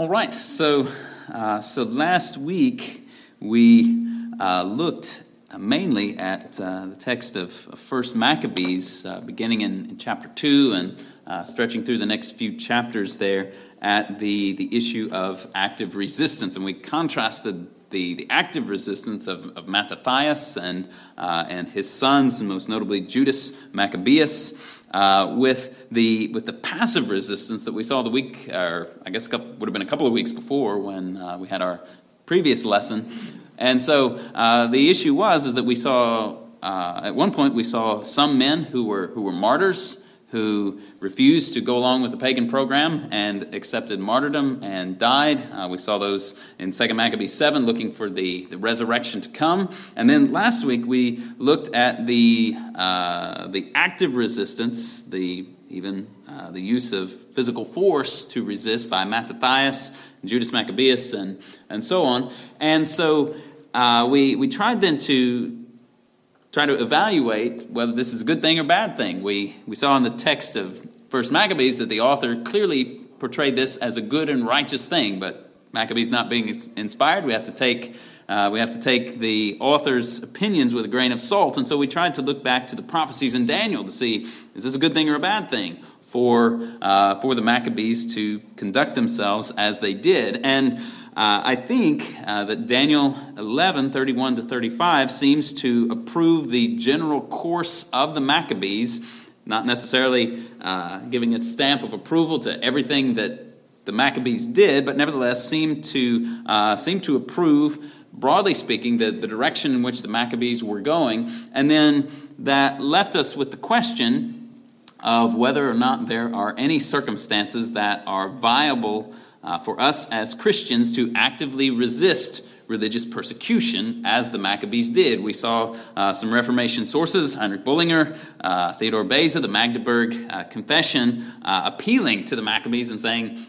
All right, so uh, so last week we uh, looked mainly at uh, the text of, First Maccabees, uh, beginning in, in, chapter two and uh, stretching through the next few chapters there at the the issue of active resistance, and we contrasted the, the active resistance of, of Mattathias and uh, and his sons, most notably Judas Maccabeus uh, with the with the passive resistance that we saw the week, or I guess would have been a couple of weeks before when uh, we had our previous lesson. And so uh, the issue was is that we saw uh, at one point we saw some men who were who were martyrs who refused to go along with the pagan program and accepted martyrdom and died. Uh, we saw those in 2 Maccabees 7, looking for the, the resurrection to come. And then last week we looked at the, uh, the active resistance, the even uh, the use of physical force to resist by Mattathias, Judas Maccabeus, and, and so on. And so uh, we, we tried then to try to evaluate whether this is a good thing or bad thing. We, we saw in the text of First Maccabees that the author clearly portrayed this as a good and righteous thing, but Maccabees not being inspired, we have to take uh, we have to take the author's opinions with a grain of salt. And so we tried to look back to the prophecies in Daniel to see is this a good thing or a bad thing for, uh, for the Maccabees to conduct themselves as they did. And uh, I think uh, that Daniel 11, 31 to 35 seems to approve the general course of the Maccabees, not necessarily uh, giving its stamp of approval to everything that the Maccabees did, but nevertheless seemed to, uh, seem to approve, broadly speaking, the, the direction in which the Maccabees were going. And then that left us with the question of whether or not there are any circumstances that are viable uh, for us as Christians to actively resist religious persecution as the Maccabees did. We saw uh, some Reformation sources, Heinrich Bullinger, uh, Theodore Beza, the Magdeburg uh, Confession, uh, appealing to the Maccabees and saying,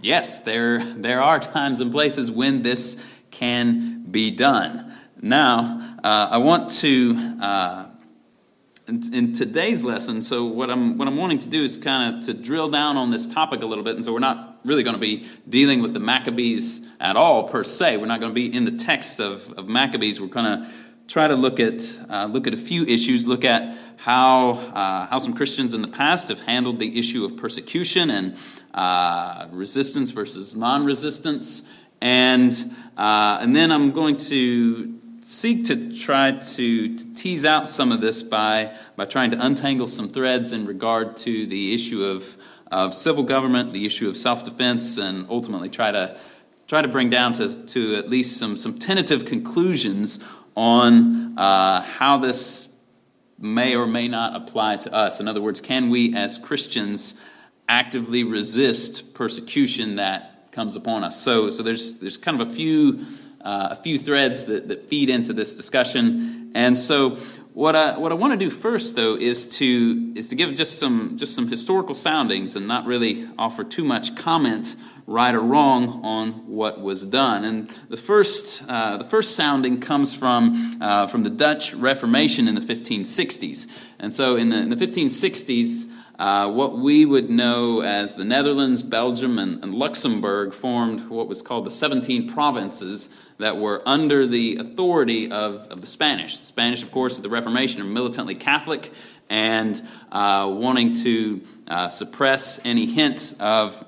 yes, there, there are times and places when this can be done. Now, uh, I want to in, in, today's lesson, so what I'm what I'm wanting to do is kind of to drill down on this topic a little bit, and so we're not really going to be dealing with the Maccabees at all per se. We're not going to be in the text of, of Maccabees. We're going to try to look at uh, look at a few issues, look at how uh, how some Christians in the past have handled the issue of persecution and uh, resistance versus non-resistance, and uh, and then I'm going to seek to try to, to, tease out some of this by, by trying to untangle some threads in regard to the issue of, of civil government, the issue of self defense, and ultimately try to, try to bring down to, to at least some, some tentative conclusions on uh, how this may or may not apply to us. In other words, can we as Christians actively resist persecution that comes upon us? So, so there's, there's kind of a few uh, a few threads that, that feed into this discussion. And so, what I, what I want to do first, though, is to is to give just some just some historical soundings and not really offer too much comment, right or wrong, on what was done. And the first uh, the first sounding comes from uh, from the Dutch Reformation in the 1560s. And so, in the, in the 1560s. Uh, what we would know as the Netherlands, Belgium, and, and, Luxembourg formed what was called the 17 provinces that were under the authority of, of the Spanish. The Spanish, of course, at the Reformation are militantly Catholic and uh, wanting to uh, suppress any hint of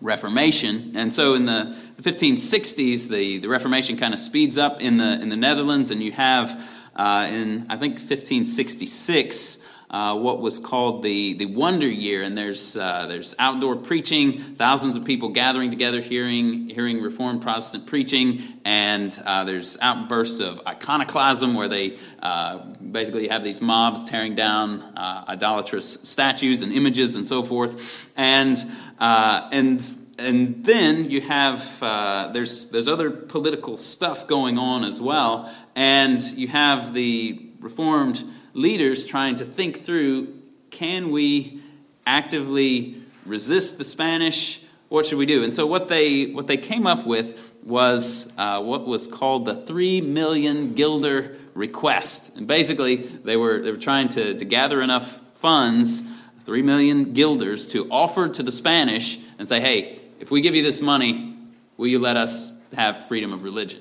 Reformation. And so in the, the 1560s, the, the Reformation kind of speeds up in the, in the Netherlands, and you have uh, in, I think, 1566, uh, what was called the, the Wonder Year, and there's uh, there's outdoor preaching, thousands of people gathering together, hearing hearing Reformed Protestant preaching, and uh, there's outbursts of iconoclasm where they uh, basically have these mobs tearing down uh, idolatrous statues and images and so forth, and and and then you have uh, there's there's other political stuff going on as well, and you have the Reformed leaders trying to think through can we actively resist the Spanish? What should we do? And so what they what they came up with was uh, what was called the three million guilder request. And basically, they were they were trying to, to gather enough funds, three million guilders, to offer to the Spanish and say, hey, if we give you this money, will you let us have freedom of religion?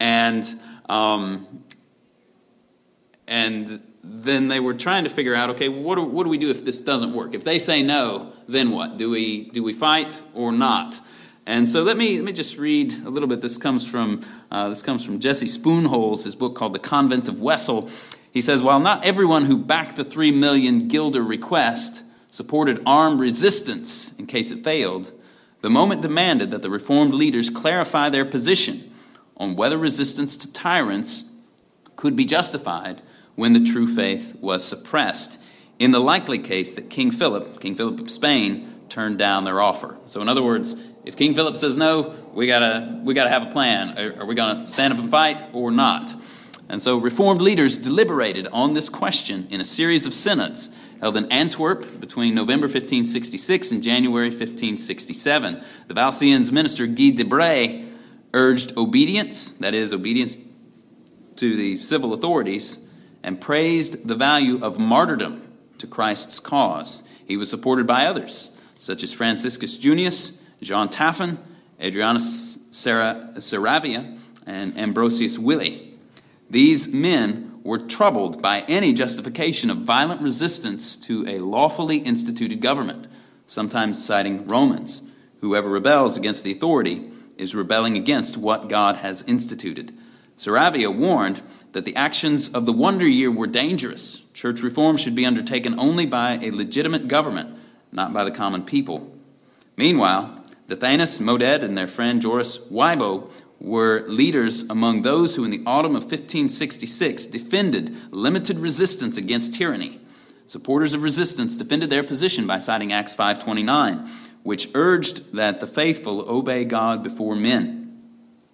And um, and then they were trying to figure out, okay, what do, what do we do if this doesn't work? If they say no, then what? Do we do we fight or not? And so let me let me just read a little bit. This comes from uh, this comes from Jesse Spohnholz, his book called The Convent of Wesel. He says, while not everyone who backed the three million guilder request supported armed resistance in case it failed, the moment demanded that the reformed leaders clarify their position on whether resistance to tyrants could be justified when the true faith was suppressed, in the likely case that King Philip, King Philip of Spain, turned down their offer. So, in other words, if King Philip says no, we gotta we gotta have a plan. Are, are we gonna stand up and fight or not? And so, Reformed leaders deliberated on this question in a series of synods held in Antwerp between November 1566 and January 1567. The Valenciennes minister Guy de Brès urged obedience, that is, obedience to the civil authorities, and praised the value of martyrdom to Christ's cause. He was supported by others, such as Franciscus Junius, John Taffin, Adrianus Saravia, and Ambrosius Wille. These men were troubled by any justification of violent resistance to a lawfully instituted government, sometimes citing Romans. Whoever rebels against the authority is rebelling against what God has instituted. Saravia warned that the actions of the Wonder Year were dangerous. Church reform should be undertaken only by a legitimate government, not by the common people. Meanwhile, Dathenus, Moded, and their friend Joris Wybo were leaders among those who, in the autumn of 1566, defended limited resistance against tyranny. Supporters of resistance defended their position by citing Acts 5:29, which urged that the faithful obey God before men.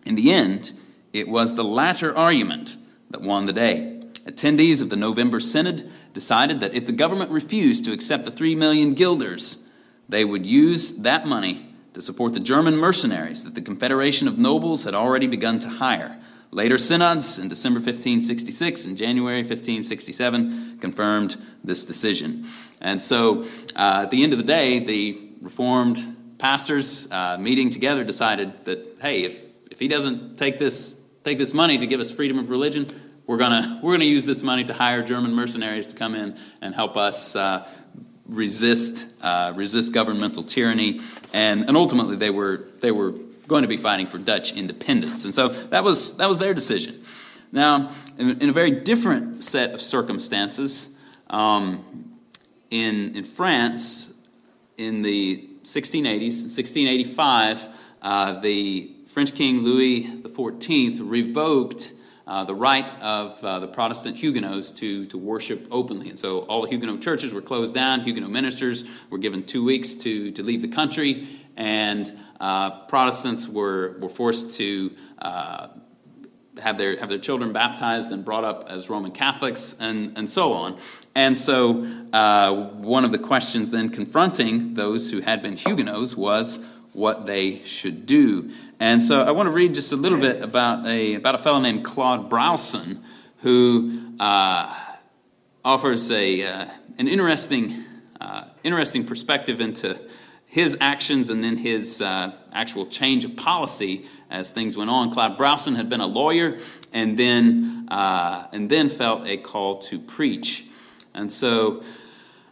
In the end, it was the latter argument that won the day. Attendees of the November Synod decided that if the government refused to accept the three million guilders, they would use that money to support the German mercenaries that the Confederation of Nobles had already begun to hire. Later synods in December 1566 and January 1567 confirmed this decision. And so, uh, at the end of the day, the Reformed pastors uh, meeting together decided that, hey, if, if he doesn't take this take this money to give us freedom of religion. We're gonna we're gonna use this money to hire German mercenaries to come in and help us uh, resist uh, resist governmental tyranny, and and ultimately they were they were going to be fighting for Dutch independence, and so that was that was their decision. Now, in, in a very different set of circumstances, um, in in France, in the 1680s, 1685, uh, the French King Louis XIV revoked uh, the right of uh, the Protestant Huguenots to, to worship openly. And so all the Huguenot churches were closed down. Huguenot ministers were given two weeks to, to leave the country, and uh, Protestants were, were forced to uh, have their, have their children baptized and brought up as Roman Catholics, and, and so on. And so uh, one of the questions then confronting those who had been Huguenots was what they should do. And so I want to read just a little bit about a, about a fellow named Claude Brousson who uh, offers a, uh, an interesting, uh, interesting perspective into his actions and then his uh, actual change of policy as things went on. Claude Brousson had been a lawyer and then, uh, and then felt a call to preach. And so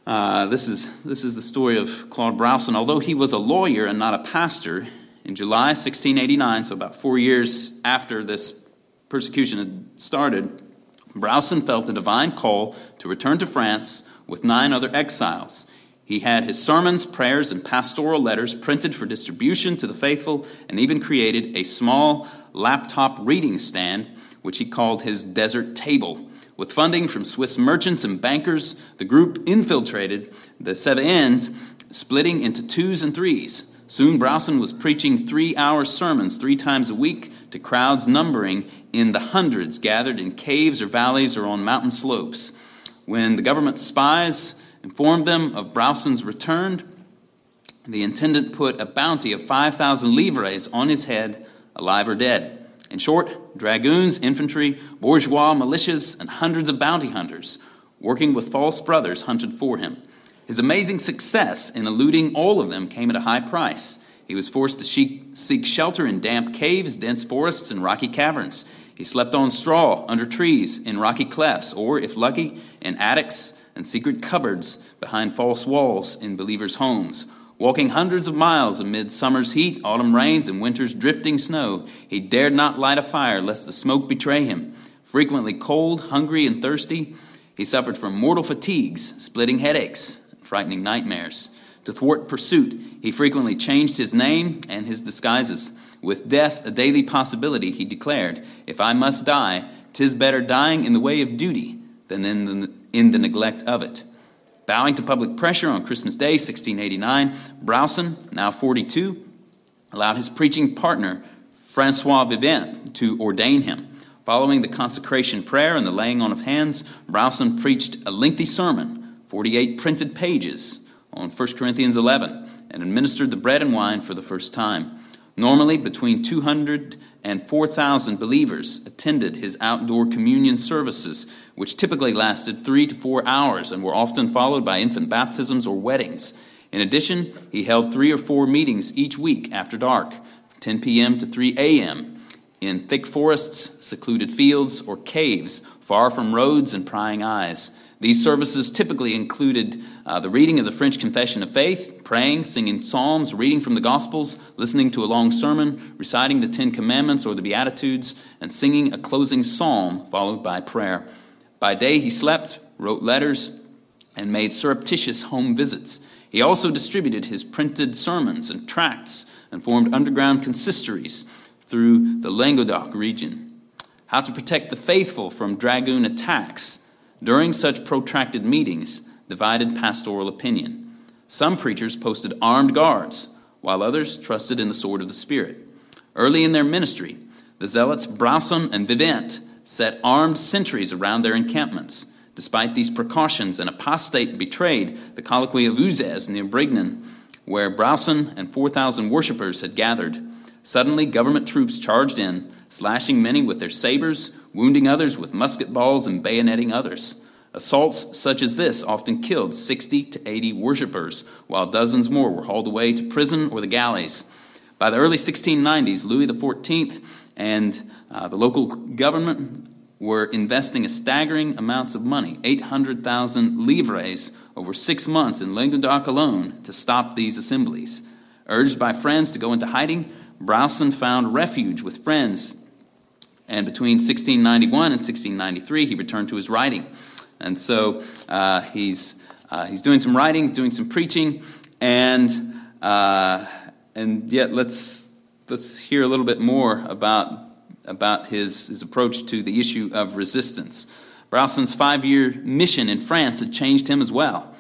uh, this, is, this is the story of Claude Brousson. Although he was a lawyer and not a pastor, in July 1689, so about four years after this persecution had started, Brousson felt a divine call to return to France with nine other exiles. He had his sermons, prayers, and pastoral letters printed for distribution to the faithful, and even created a small laptop reading stand, which he called his desert table. With funding from Swiss merchants and bankers, the group infiltrated the Cevennes, splitting into twos and threes. Soon Brousson was preaching three hour sermons three times a week to crowds numbering in the hundreds gathered in caves or valleys or on mountain slopes. When the government spies informed them of Brousson's return, the intendant put a bounty of 5,000 livres on his head, alive or dead. In short, dragoons, infantry, bourgeois militias, and hundreds of bounty hunters, working with false brothers, hunted for him. His amazing success in eluding all of them came at a high price. He was forced to seek shelter in damp caves, dense forests, and rocky caverns. He slept on straw, under trees, in rocky clefts, or, if lucky, in attics and secret cupboards behind false walls in believers' homes. Walking hundreds of miles amid summer's heat, autumn rains, and winter's drifting snow, he dared not light a fire lest the smoke betray him. Frequently cold, hungry, and thirsty, he suffered from mortal fatigues, splitting headaches, frightening nightmares. To thwart pursuit, he frequently changed his name and his disguises. With death a daily possibility, he declared, If I must die, tis better dying in the way of duty than in the, in the neglect of it. Bowing to public pressure on Christmas Day, 1689, Brousson, now 42, allowed his preaching partner, Francois Vivent, to ordain him. Following the consecration prayer and the laying on of hands, Brousson preached a lengthy sermon, 48 printed pages, on 1 Corinthians 11, and administered the bread and wine for the first time. Normally, between 200 and 4,000 believers attended his outdoor communion services, which typically lasted three to four hours and were often followed by infant baptisms or weddings. In addition, he held three or four meetings each week after dark, 10 p.m. to 3 a.m in thick forests, secluded fields, or caves far from roads and prying eyes. These services typically included uh, the reading of the French Confession of Faith, praying, singing psalms, reading from the Gospels, listening to a long sermon, reciting the Ten Commandments or the Beatitudes, and singing a closing psalm followed by prayer. By day he slept, wrote letters, and made surreptitious home visits. He also distributed his printed sermons and tracts and formed underground consistories through the Languedoc region. How to protect the faithful from dragoon attacks during such protracted meetings divided pastoral opinion. Some preachers posted armed guards, while others trusted in the sword of the Spirit. Early in their ministry, the zealots Brousson and Vivent set armed sentries around their encampments. Despite these precautions, an apostate betrayed the colloquy of Uzes near Brignan, where Brousson and 4,000 worshippers had gathered. Suddenly, government troops charged in, slashing many with their sabers, wounding others with musket balls, and bayoneting others. Assaults such as this often killed 60 to 80 worshippers, while dozens more were hauled away to prison or the galleys. By the early 1690s, Louis XIV and uh, the local government were investing a staggering amounts of money, 800,000 livres over six months in Languedoc alone, to stop these assemblies. Urged by friends to go into hiding, Brousson found refuge with friends, and between 1691 and 1693, he returned to his writing. And so uh, he's, uh, he's doing some writing, doing some preaching, and, uh, and yet let's, let's hear a little bit more about, about his, his approach to the issue of resistance. Brousson's five year mission in France had changed him as well.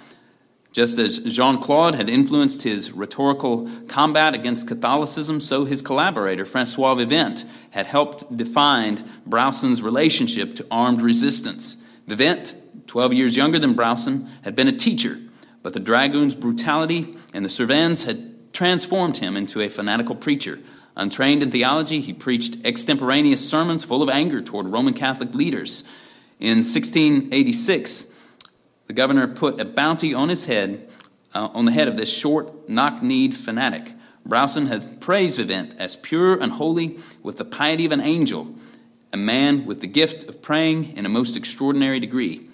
Just as Jean Claude had influenced his rhetorical combat against Catholicism, so his collaborator, Francois Vivent, had helped define Brousson's relationship to armed resistance. Vivent, 12 years younger than Brousson, had been a teacher, but the dragoons' brutality and the Cévennes had transformed him into a fanatical preacher. Untrained in theology, he preached extemporaneous sermons full of anger toward Roman Catholic leaders. In 1686, the governor put a bounty on his head, uh, on the head of this short, knock kneed fanatic. Brousson had praised Vivent as pure and holy with the piety of an angel, a man with the gift of praying in a most extraordinary degree.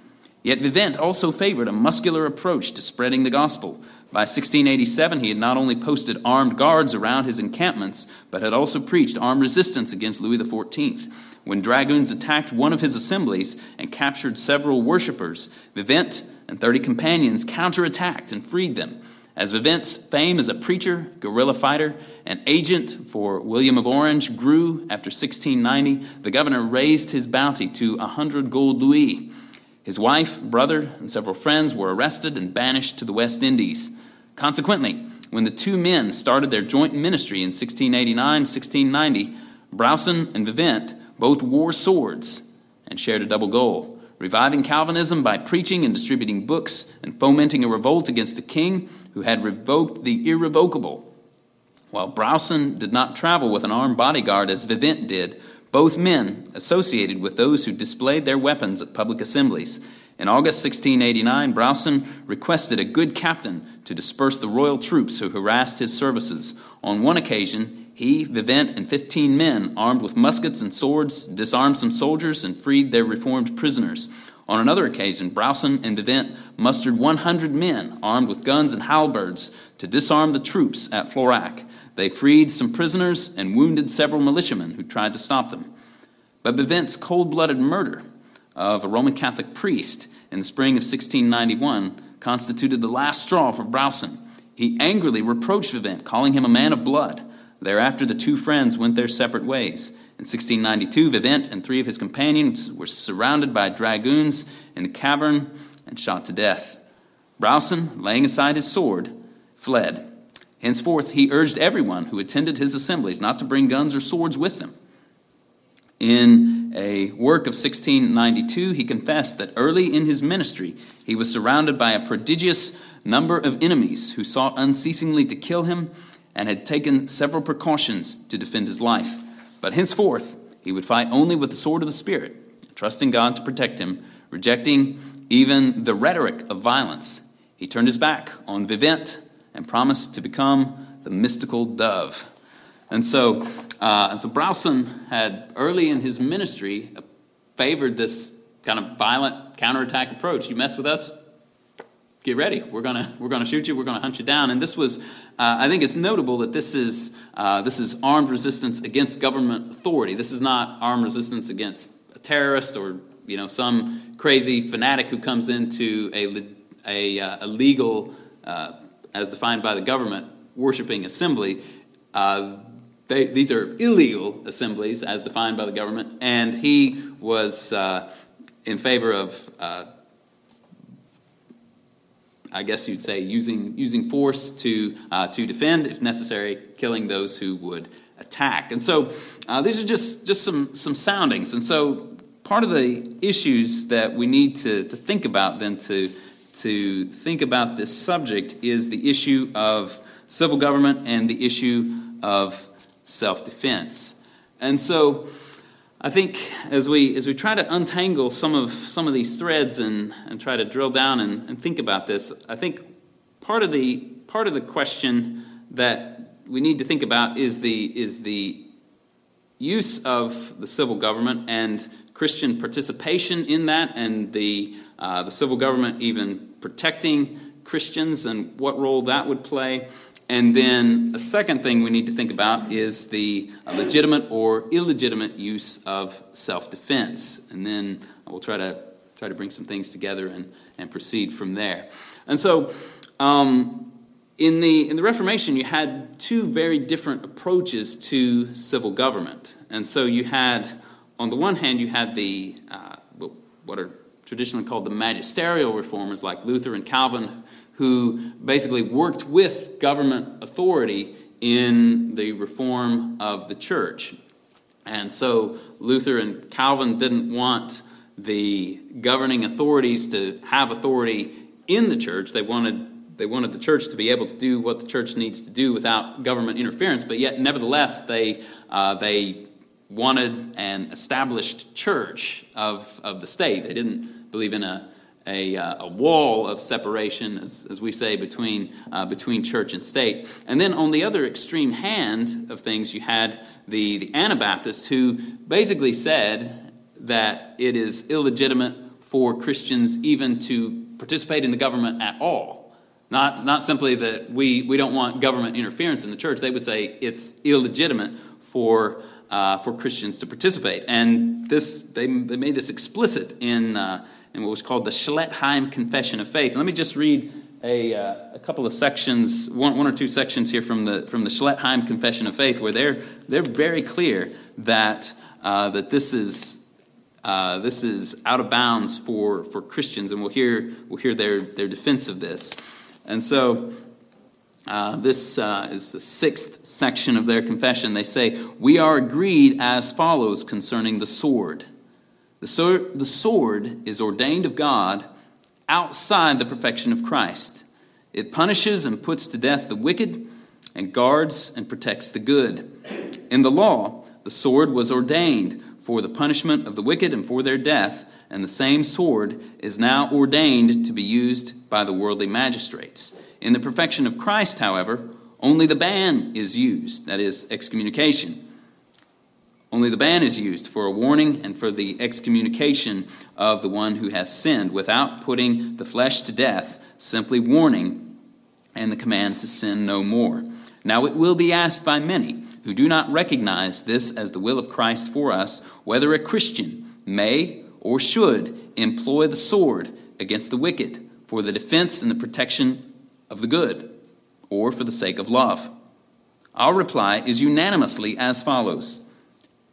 Yet Vivent also favored a muscular approach to spreading the gospel. By 1687, he had not only posted armed guards around his encampments, but had also preached armed resistance against Louis XIV. When dragoons attacked one of his assemblies and captured several worshippers, Vivent and 30 companions counterattacked and freed them. As Vivent's fame as a preacher, guerrilla fighter, and agent for William of Orange grew after 1690, the governor raised his bounty to a hundred gold louis. His wife, brother, and several friends were arrested and banished to the West Indies. Consequently, when the two men started their joint ministry in 1689 1690, Brousson and Vivent both wore swords and shared a double goal reviving Calvinism by preaching and distributing books and fomenting a revolt against a king who had revoked the irrevocable. While Brousson did not travel with an armed bodyguard as Vivent did, both men associated with those who displayed their weapons at public assemblies. In August 1689, Brousson requested a good captain to disperse the royal troops who harassed his services. On one occasion, he, Vivent, and 15 men, armed with muskets and swords, disarmed some soldiers and freed their reformed prisoners. On another occasion, Brousson and Vivent mustered 100 men, armed with guns and halberds, to disarm the troops at Florac. They freed some prisoners and wounded several militiamen who tried to stop them. But Vivent's cold blooded murder of a Roman Catholic priest in the spring of 1691 constituted the last straw for Brousson. He angrily reproached Vivent, calling him a man of blood. Thereafter, the two friends went their separate ways. In 1692, Vivent and three of his companions were surrounded by dragoons in a cavern and shot to death. Brousson, laying aside his sword, fled. Henceforth, he urged everyone who attended his assemblies not to bring guns or swords with them. In a work of 1692, he confessed that early in his ministry he was surrounded by a prodigious number of enemies who sought unceasingly to kill him and had taken several precautions to defend his life. But henceforth, he would fight only with the sword of the Spirit, trusting God to protect him, rejecting even the rhetoric of violence. He turned his back on Vivent and promised to become the mystical dove. And so, uh, and so Brousson had early in his ministry favored this kind of violent counterattack approach. You mess with us, get ready. We're gonna we're gonna shoot you. We're gonna hunt you down. And this was, uh, I think, it's notable that this is uh, this is armed resistance against government authority. This is not armed resistance against a terrorist or you know some crazy fanatic who comes into a a, uh, a legal, uh, as defined by the government, worshiping assembly. Uh, they, these are illegal assemblies as defined by the government, and he was uh, in favor of, uh, I guess you'd say, using using force to uh, to defend, if necessary, killing those who would attack. And so uh, these are just just some some soundings. And so part of the issues that we need to to think about then to to think about this subject is the issue of civil government and the issue of self defense. And so I think as we as we try to untangle some of some of these threads and, and try to drill down and, and think about this, I think part of the part of the question that we need to think about is the is the use of the civil government and Christian participation in that, and the uh, the civil government even protecting Christians and what role that would play. And then a second thing we need to think about is the legitimate or illegitimate use of self defense. And then we'll try to try to bring some things together and, and proceed from there. And so um, in the in the Reformation you had two very different approaches to civil government. And so you had on the one hand you had the uh, what are traditionally called the magisterial reformers like Luther and Calvin who basically worked with government authority in the reform of the church. And so Luther and Calvin didn't want the governing authorities to have authority in the church. They wanted they wanted the church to be able to do what the church needs to do without government interference, but yet nevertheless they uh, they wanted an established church of of the state. They didn't believe in a a, uh, a wall of separation, as, as we say, between, uh, between church and state. And then on the other extreme hand of things, you had the, the Anabaptists who basically said that it is illegitimate for Christians even to participate in the government at all. Not, not simply that we, we don't want government interference in the church. They would say it's illegitimate for, uh, for Christians to participate. And this, they, they made this explicit in, uh, in what was called the Schleitheim Confession of Faith. let me just read a, uh, a couple of sections, one, one or two sections here from the, from the Schleitheim Confession of Faith, where they're, they're very clear that, uh, that this, is, uh, this is out of bounds for, for Christians, and we'll hear, we'll hear their, their defense of this. And so uh, this uh, is the sixth section of their confession. They say, We are agreed as follows concerning the sword. The sword, the sword is ordained of God outside the perfection of Christ. It punishes and puts to death the wicked and guards and protects the good. In the law, the sword was ordained for the punishment of the wicked and for their death, and the same sword is now ordained to be used by the worldly magistrates. In the perfection of Christ, however, only the ban is used, that is, excommunication. Only the ban is used for a warning and for the excommunication of the one who has sinned without putting the flesh to death, simply warning and the command to sin no more. Now it will be asked by many who do not recognize this as the will of Christ for us whether a Christian may or should employ the sword against the wicked for the defense and the protection of the good or for the sake of love. Our reply is unanimously as follows.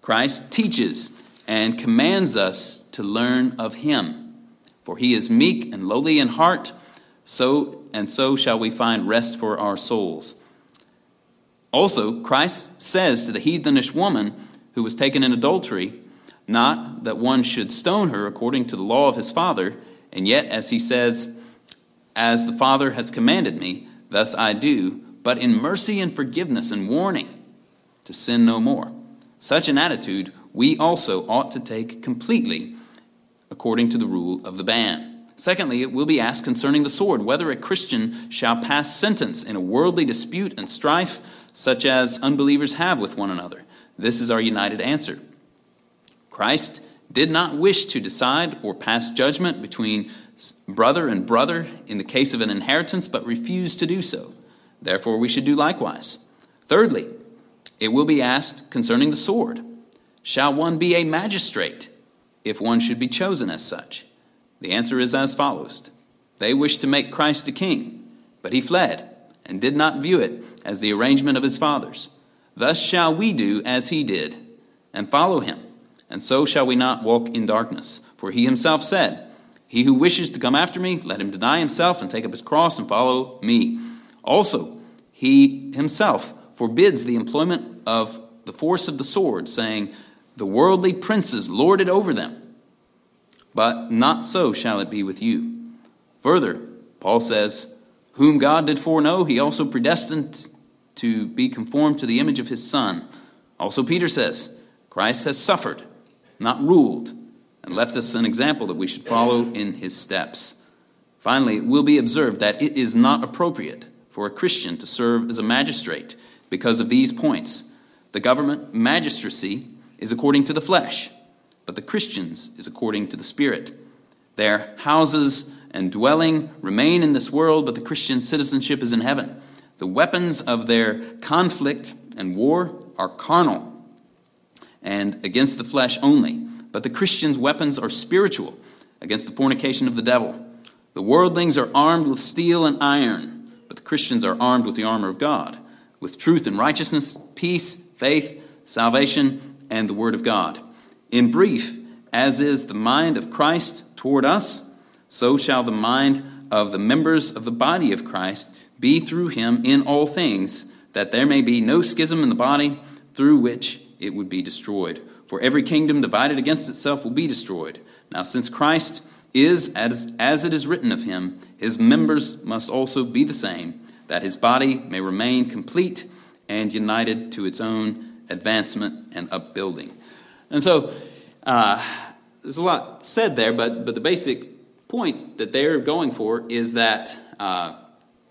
Christ teaches and commands us to learn of him. For he is meek and lowly in heart, so and so shall we find rest for our souls. Also, Christ says to the heathenish woman who was taken in adultery, not that one should stone her according to the law of his father, and yet, as he says, As the Father has commanded me, thus I do, but in mercy and forgiveness and warning to sin no more. Such an attitude we also ought to take completely according to the rule of the ban. Secondly, it will be asked concerning the sword whether a Christian shall pass sentence in a worldly dispute and strife such as unbelievers have with one another. This is our united answer. Christ did not wish to decide or pass judgment between brother and brother in the case of an inheritance, but refused to do so. Therefore, we should do likewise. Thirdly, it will be asked concerning the sword Shall one be a magistrate if one should be chosen as such? The answer is as follows They wished to make Christ a king, but he fled and did not view it as the arrangement of his fathers. Thus shall we do as he did, and follow him, and so shall we not walk in darkness. For he himself said, He who wishes to come after me, let him deny himself and take up his cross and follow me. Also, he himself forbids the employment of the force of the sword, saying, The worldly princes lord it over them. But not so shall it be with you. Further, Paul says, Whom God did foreknow, he also predestined to be conformed to the image of his Son. Also, Peter says, Christ has suffered, not ruled, and left us an example that we should follow in his steps. Finally, it will be observed that it is not appropriate for a Christian to serve as a magistrate because of these points. The government magistracy is according to the flesh, but the Christians is according to the Spirit. Their houses and dwelling remain in this world, but the Christian citizenship is in heaven. The weapons of their conflict and war are carnal and against the flesh only, but the Christians' weapons are spiritual against the fornication of the devil. The worldlings are armed with steel and iron, but the Christians are armed with the armor of God, with truth and righteousness, peace, faith, salvation, and the Word of God. In brief, as is the mind of Christ toward us, so shall the mind of the members of the body of Christ be through him in all things, that there may be no schism in the body through which it would be destroyed. For every kingdom divided against itself will be destroyed. Now, since Christ is, as, as it is written of him, his members must also be the same, that his body may remain complete and united to its own advancement and upbuilding. And so uh, there's a lot said there, but, but the basic point that they're going for is that uh,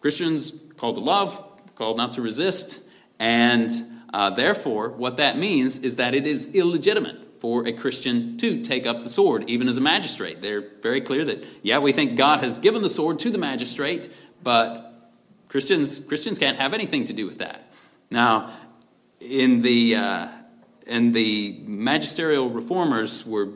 Christians called to love, called not to resist, and uh, therefore, what that means is that it is illegitimate for a Christian to take up the sword, even as a magistrate. They're very clear that, yeah, we think God has given the sword to the magistrate, but Christians, Christians can't have anything to do with that. Now, in the uh, the magisterial reformers were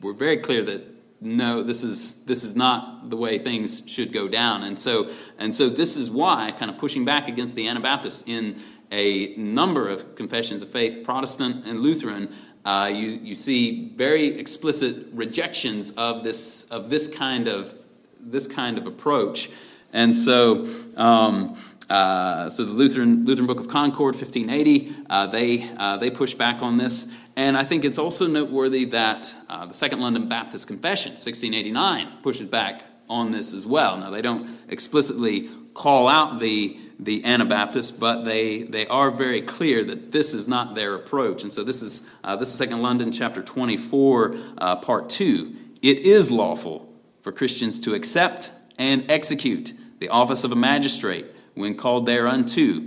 were very clear that no, this is this is not the way things should go down, and so and so this is why, kind of pushing back against the Anabaptists in a number of confessions of faith, Protestant and Lutheran, uh, you you see very explicit rejections of this of this kind of this kind of approach, and so. Um, uh, so the Lutheran Lutheran Book of Concord, 1580, uh, they uh, they push back on this, and I think it's also noteworthy that uh, the Second London Baptist Confession, 1689, pushes back on this as well. Now they don't explicitly call out the the Anabaptists, but they they are very clear that this is not their approach, and so this is uh, this is Second London, chapter 24, uh, part two. It is lawful for Christians to accept and execute the office of a magistrate, when called thereunto,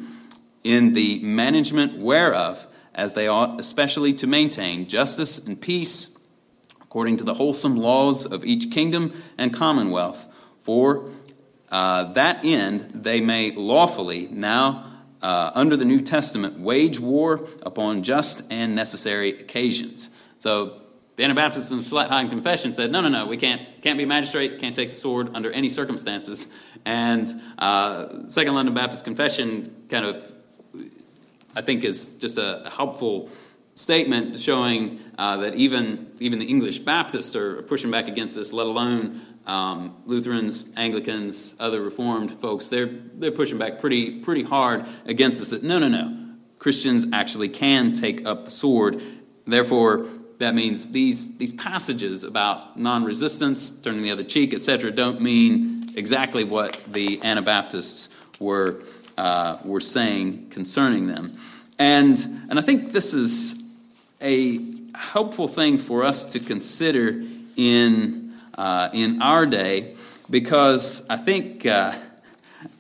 in the management whereof, as they ought especially to maintain justice and peace, according to the wholesome laws of each kingdom and commonwealth. For uh, that end they may lawfully now uh, under the New Testament wage war upon just and necessary occasions. So the Anabaptists in the Schleitheim Confession said, no, no, no, we can't, can't be magistrate, can't take the sword under any circumstances. And uh, Second London Baptist Confession kind of, I think, is just a helpful statement showing uh, that even even the English Baptists are pushing back against this, let alone um, Lutherans, Anglicans, other Reformed folks, they're they're pushing back pretty pretty hard against this. No, no, no. Christians actually can take up the sword. Therefore, that means these these passages about non-resistance, turning the other cheek, etc., don't mean exactly what the Anabaptists were uh, were saying concerning them. And and I think this is a helpful thing for us to consider in uh, in our day because I think uh,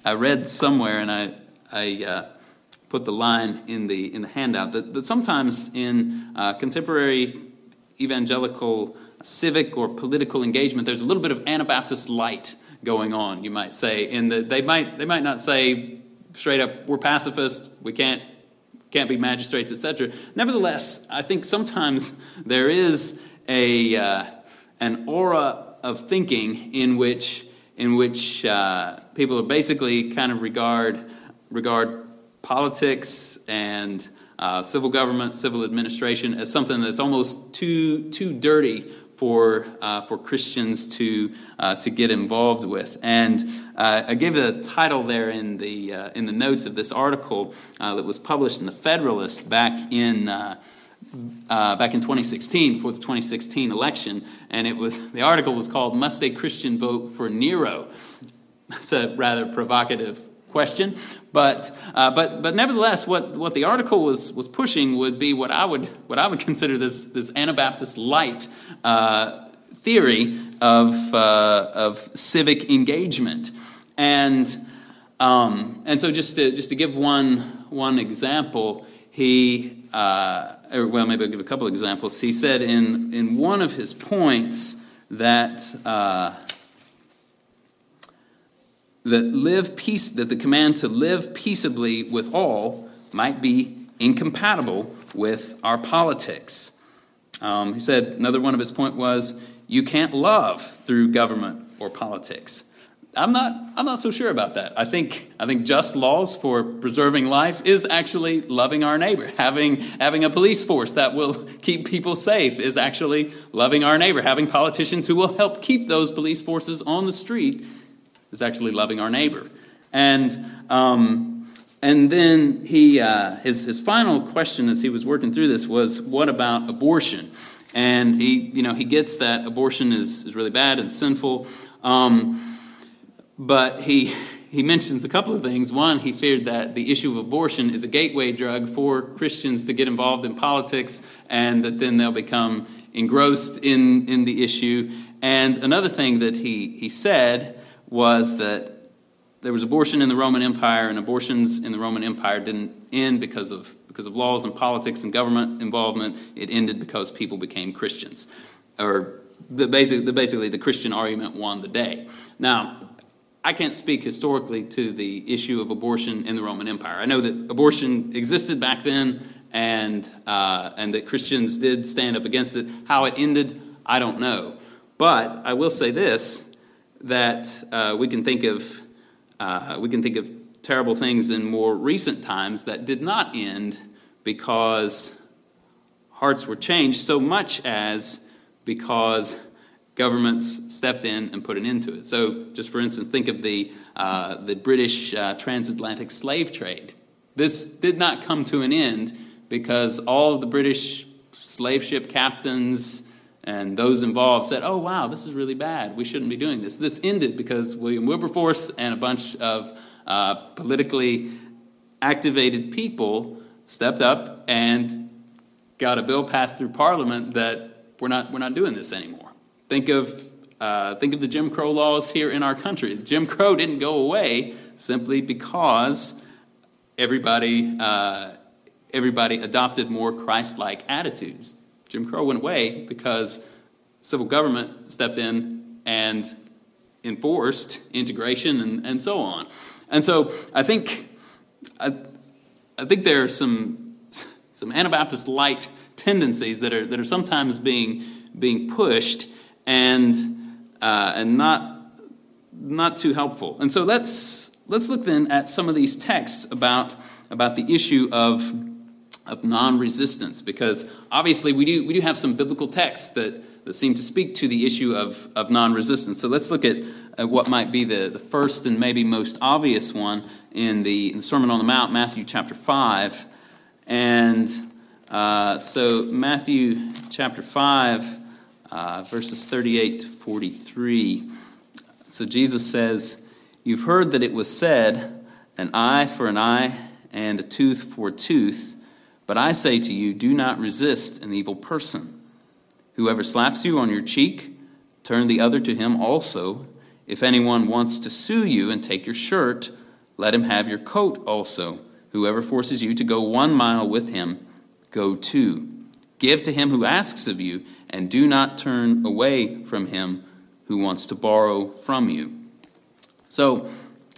I read somewhere and I, I uh, put the line in the, in the handout that, that sometimes in uh, contemporary evangelical civic or political engagement, there's a little bit of Anabaptist light going on, you might say. In the, they, might, they might not say straight up, we're pacifists, we can't can't be magistrates, etc. Nevertheless, I think sometimes there is a uh, an aura of thinking in which in which uh, people basically kind of regard regard politics and uh, civil government, civil administration as something that's almost too too dirty for uh, for Christians to uh, to get involved with. And uh, I gave the title there in the uh, in the notes of this article that was published in the Federalist back in uh, back in 2016 for the 2016 election, and it was the article was called "Must a Christian Vote for Nero?" That's a rather provocative question, but uh, but but nevertheless, what, what the article was was pushing would be what I would what I would consider this this Anabaptist light uh, theory of uh, of civic engagement, and um, and so just to just to give one one example, he uh, or well, maybe I'll give a couple examples. He said in, in one of his points that uh, that live peace that the command to live peaceably with all might be incompatible with our politics. Um, he said another one of his point was you can't love through government or politics. I'm not, I'm not so sure about that. I think, I think just laws for preserving life is actually loving our neighbor. Having, having a police force that will keep people safe is actually loving our neighbor. Having politicians who will help keep those police forces on the street is actually loving our neighbor. And, um, and then he, uh, his, his final question as he was working through this was, what about abortion? And he, you know, he gets that abortion is, is really bad and sinful. Um, but he he mentions a couple of things. One, he feared that the issue of abortion is a gateway drug for Christians to get involved in politics, and that then they'll become engrossed in, in the issue. And another thing that he, he said was that there was abortion in the Roman Empire, and abortions in the Roman Empire didn't end because of, because of laws and politics and government involvement. It ended because people became Christians. Or the basic, the, basically, the Christian argument won the day. Now, I can't speak historically to the issue of abortion in the Roman Empire. I know that abortion existed back then, and uh, and that Christians did stand up against it. How it ended, I don't know. But I will say this: that uh, we can think of uh, we can think of terrible things in more recent times that did not end because hearts were changed so much as because governments stepped in and put an end to it. So, just for instance, think of the, uh, the British uh, transatlantic slave trade. This did not come to an end because all of the British slave ship captains and those involved said, oh, wow, this is really bad. We shouldn't be doing this. This ended because William Wilberforce and a bunch of uh, politically activated people stepped up and got a bill passed through Parliament that we're not, we're not doing this anymore. Think of uh, think of the Jim Crow laws here in our country. Jim Crow didn't go away simply because everybody uh, everybody adopted more Christ-like attitudes. Jim Crow went away because civil government stepped in and enforced integration and, and so on. And so I think I, I think there are some some Anabaptist light tendencies that are that are sometimes being being pushed and uh, and not not too helpful. And so let's let's look then at some of these texts about about the issue of of non-resistance because obviously we do we do have some biblical texts that that seem to speak to the issue of, of non-resistance. So let's look at, at what might be the, the first and maybe most obvious one in the, in the Sermon on the Mount, Matthew chapter 5. And uh, so Matthew chapter 5, uh, verses 38 to 43. So Jesus says, You've heard that it was said, an eye for an eye and a tooth for a tooth. But I say to you, do not resist an evil person. Whoever slaps you on your cheek, turn the other to him also. If anyone wants to sue you and take your shirt, let him have your coat also. Whoever forces you to go one mile with him, go two. Give to him who asks of you, and do not turn away from him who wants to borrow from you. So,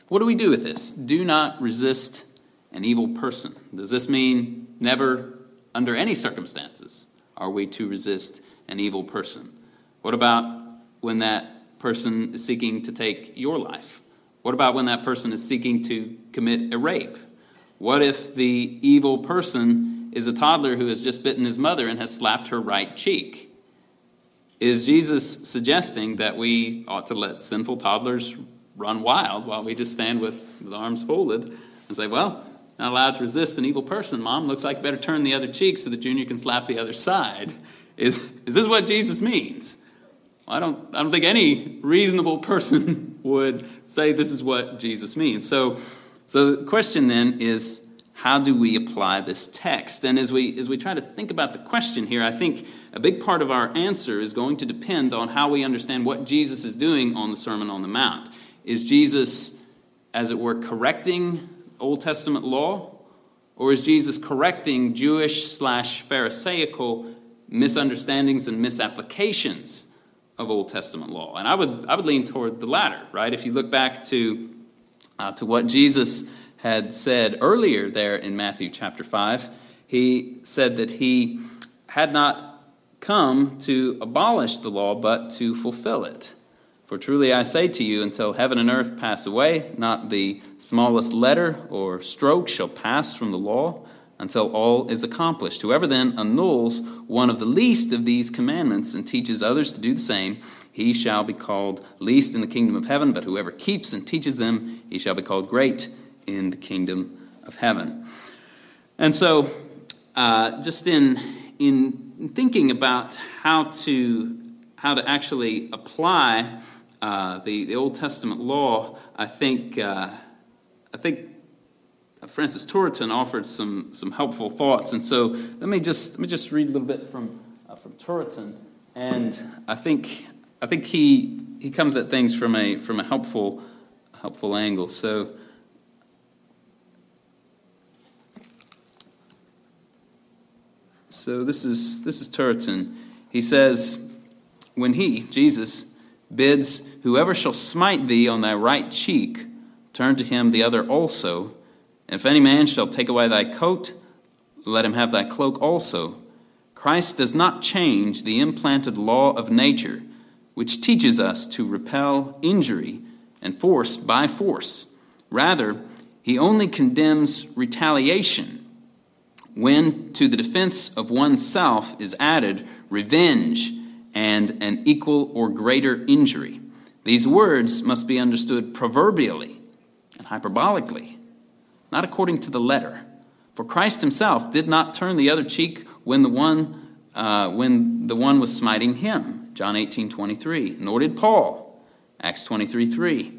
what do we do with this? Do not resist an evil person. Does this mean never, under any circumstances, are we to resist an evil person? What about when that person is seeking to take your life? What about when that person is seeking to commit a rape? What if the evil person is a toddler who has just bitten his mother and has slapped her right cheek? Is Jesus suggesting that we ought to let sinful toddlers run wild while we just stand with, with arms folded and say, well, not allowed to resist an evil person, Mom. Looks like better turn the other cheek so that Junior can slap the other side. Is, is this what Jesus means? Well, I, don't, I don't think any reasonable person would say this is what Jesus means. So, so the question then is how do we apply this text? And as we, as we try to think about the question here, I think a big part of our answer is going to depend on how we understand what Jesus is doing on the Sermon on the Mount. Is Jesus, as it were, correcting Old Testament law? Or is Jesus correcting Jewish slash Pharisaical misunderstandings and misapplications of Old Testament law. And I would, I would lean toward the latter, right? If you look back to, uh, to what Jesus had said earlier there in Matthew chapter 5, he said that he had not come to abolish the law, but to fulfill it. For truly I say to you, until heaven and earth pass away, not the smallest letter or stroke shall pass from the law until all is accomplished. Whoever then annuls one of the least of these commandments and teaches others to do the same, he shall be called least in the kingdom of heaven, but whoever keeps and teaches them, he shall be called great in the kingdom of heaven. And so, uh, just in, in thinking about how to, how to actually apply uh, the, the Old Testament law, I think, uh, I think Francis Turretin offered some, some helpful thoughts. And so let me just, let me just read a little bit from, uh, from Turretin. And I think, I think he, he comes at things from a, from a helpful, helpful angle. So, so this is, this is Turretin. He says, When he, Jesus, bids, Whoever shall smite thee on thy right cheek, turn to him the other also. And If any man shall take away thy coat, let him have thy cloak also. Christ does not change the implanted law of nature, which teaches us to repel injury and force by force. Rather, he only condemns retaliation when to the defense of oneself is added revenge and an equal or greater injury. These words must be understood proverbially and hyperbolically not according to the letter. For Christ himself did not turn the other cheek when the one, uh, when the one was smiting him. John 18, 23. Nor did Paul. Acts 23, 3.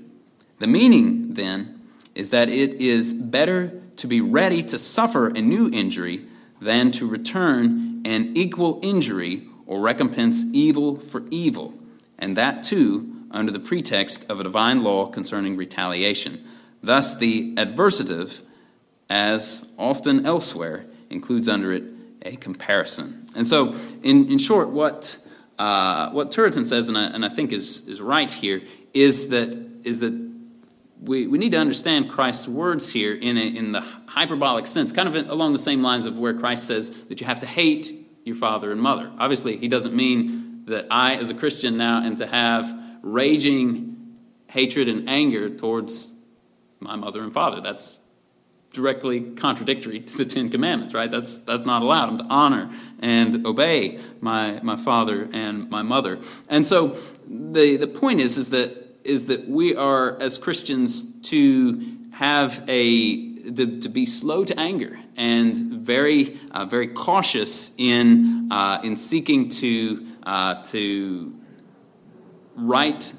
The meaning, then, is that it is better to be ready to suffer a new injury than to return an equal injury or recompense evil for evil. and that too under the pretext of a divine law concerning retaliation. Thus, the adversative, as often elsewhere, includes under it a comparison. And so, in, in short, what, uh, what Turretin says, and I, and I think is, is right here, is that, is that we, we need to understand Christ's words here in, a, in the hyperbolic sense, kind of along the same lines of where Christ says that you have to hate your father and mother. Obviously, he doesn't mean that I, as a Christian now, am to have raging hatred and anger towards my mother and father. That's directly contradictory to the Ten Commandments, right? That's that's not allowed. I'm to honor and obey my my father and my mother. And so the the point is is that is that we are as Christians to have a to, to be slow to anger and very uh, very cautious in uh, in seeking to uh, to right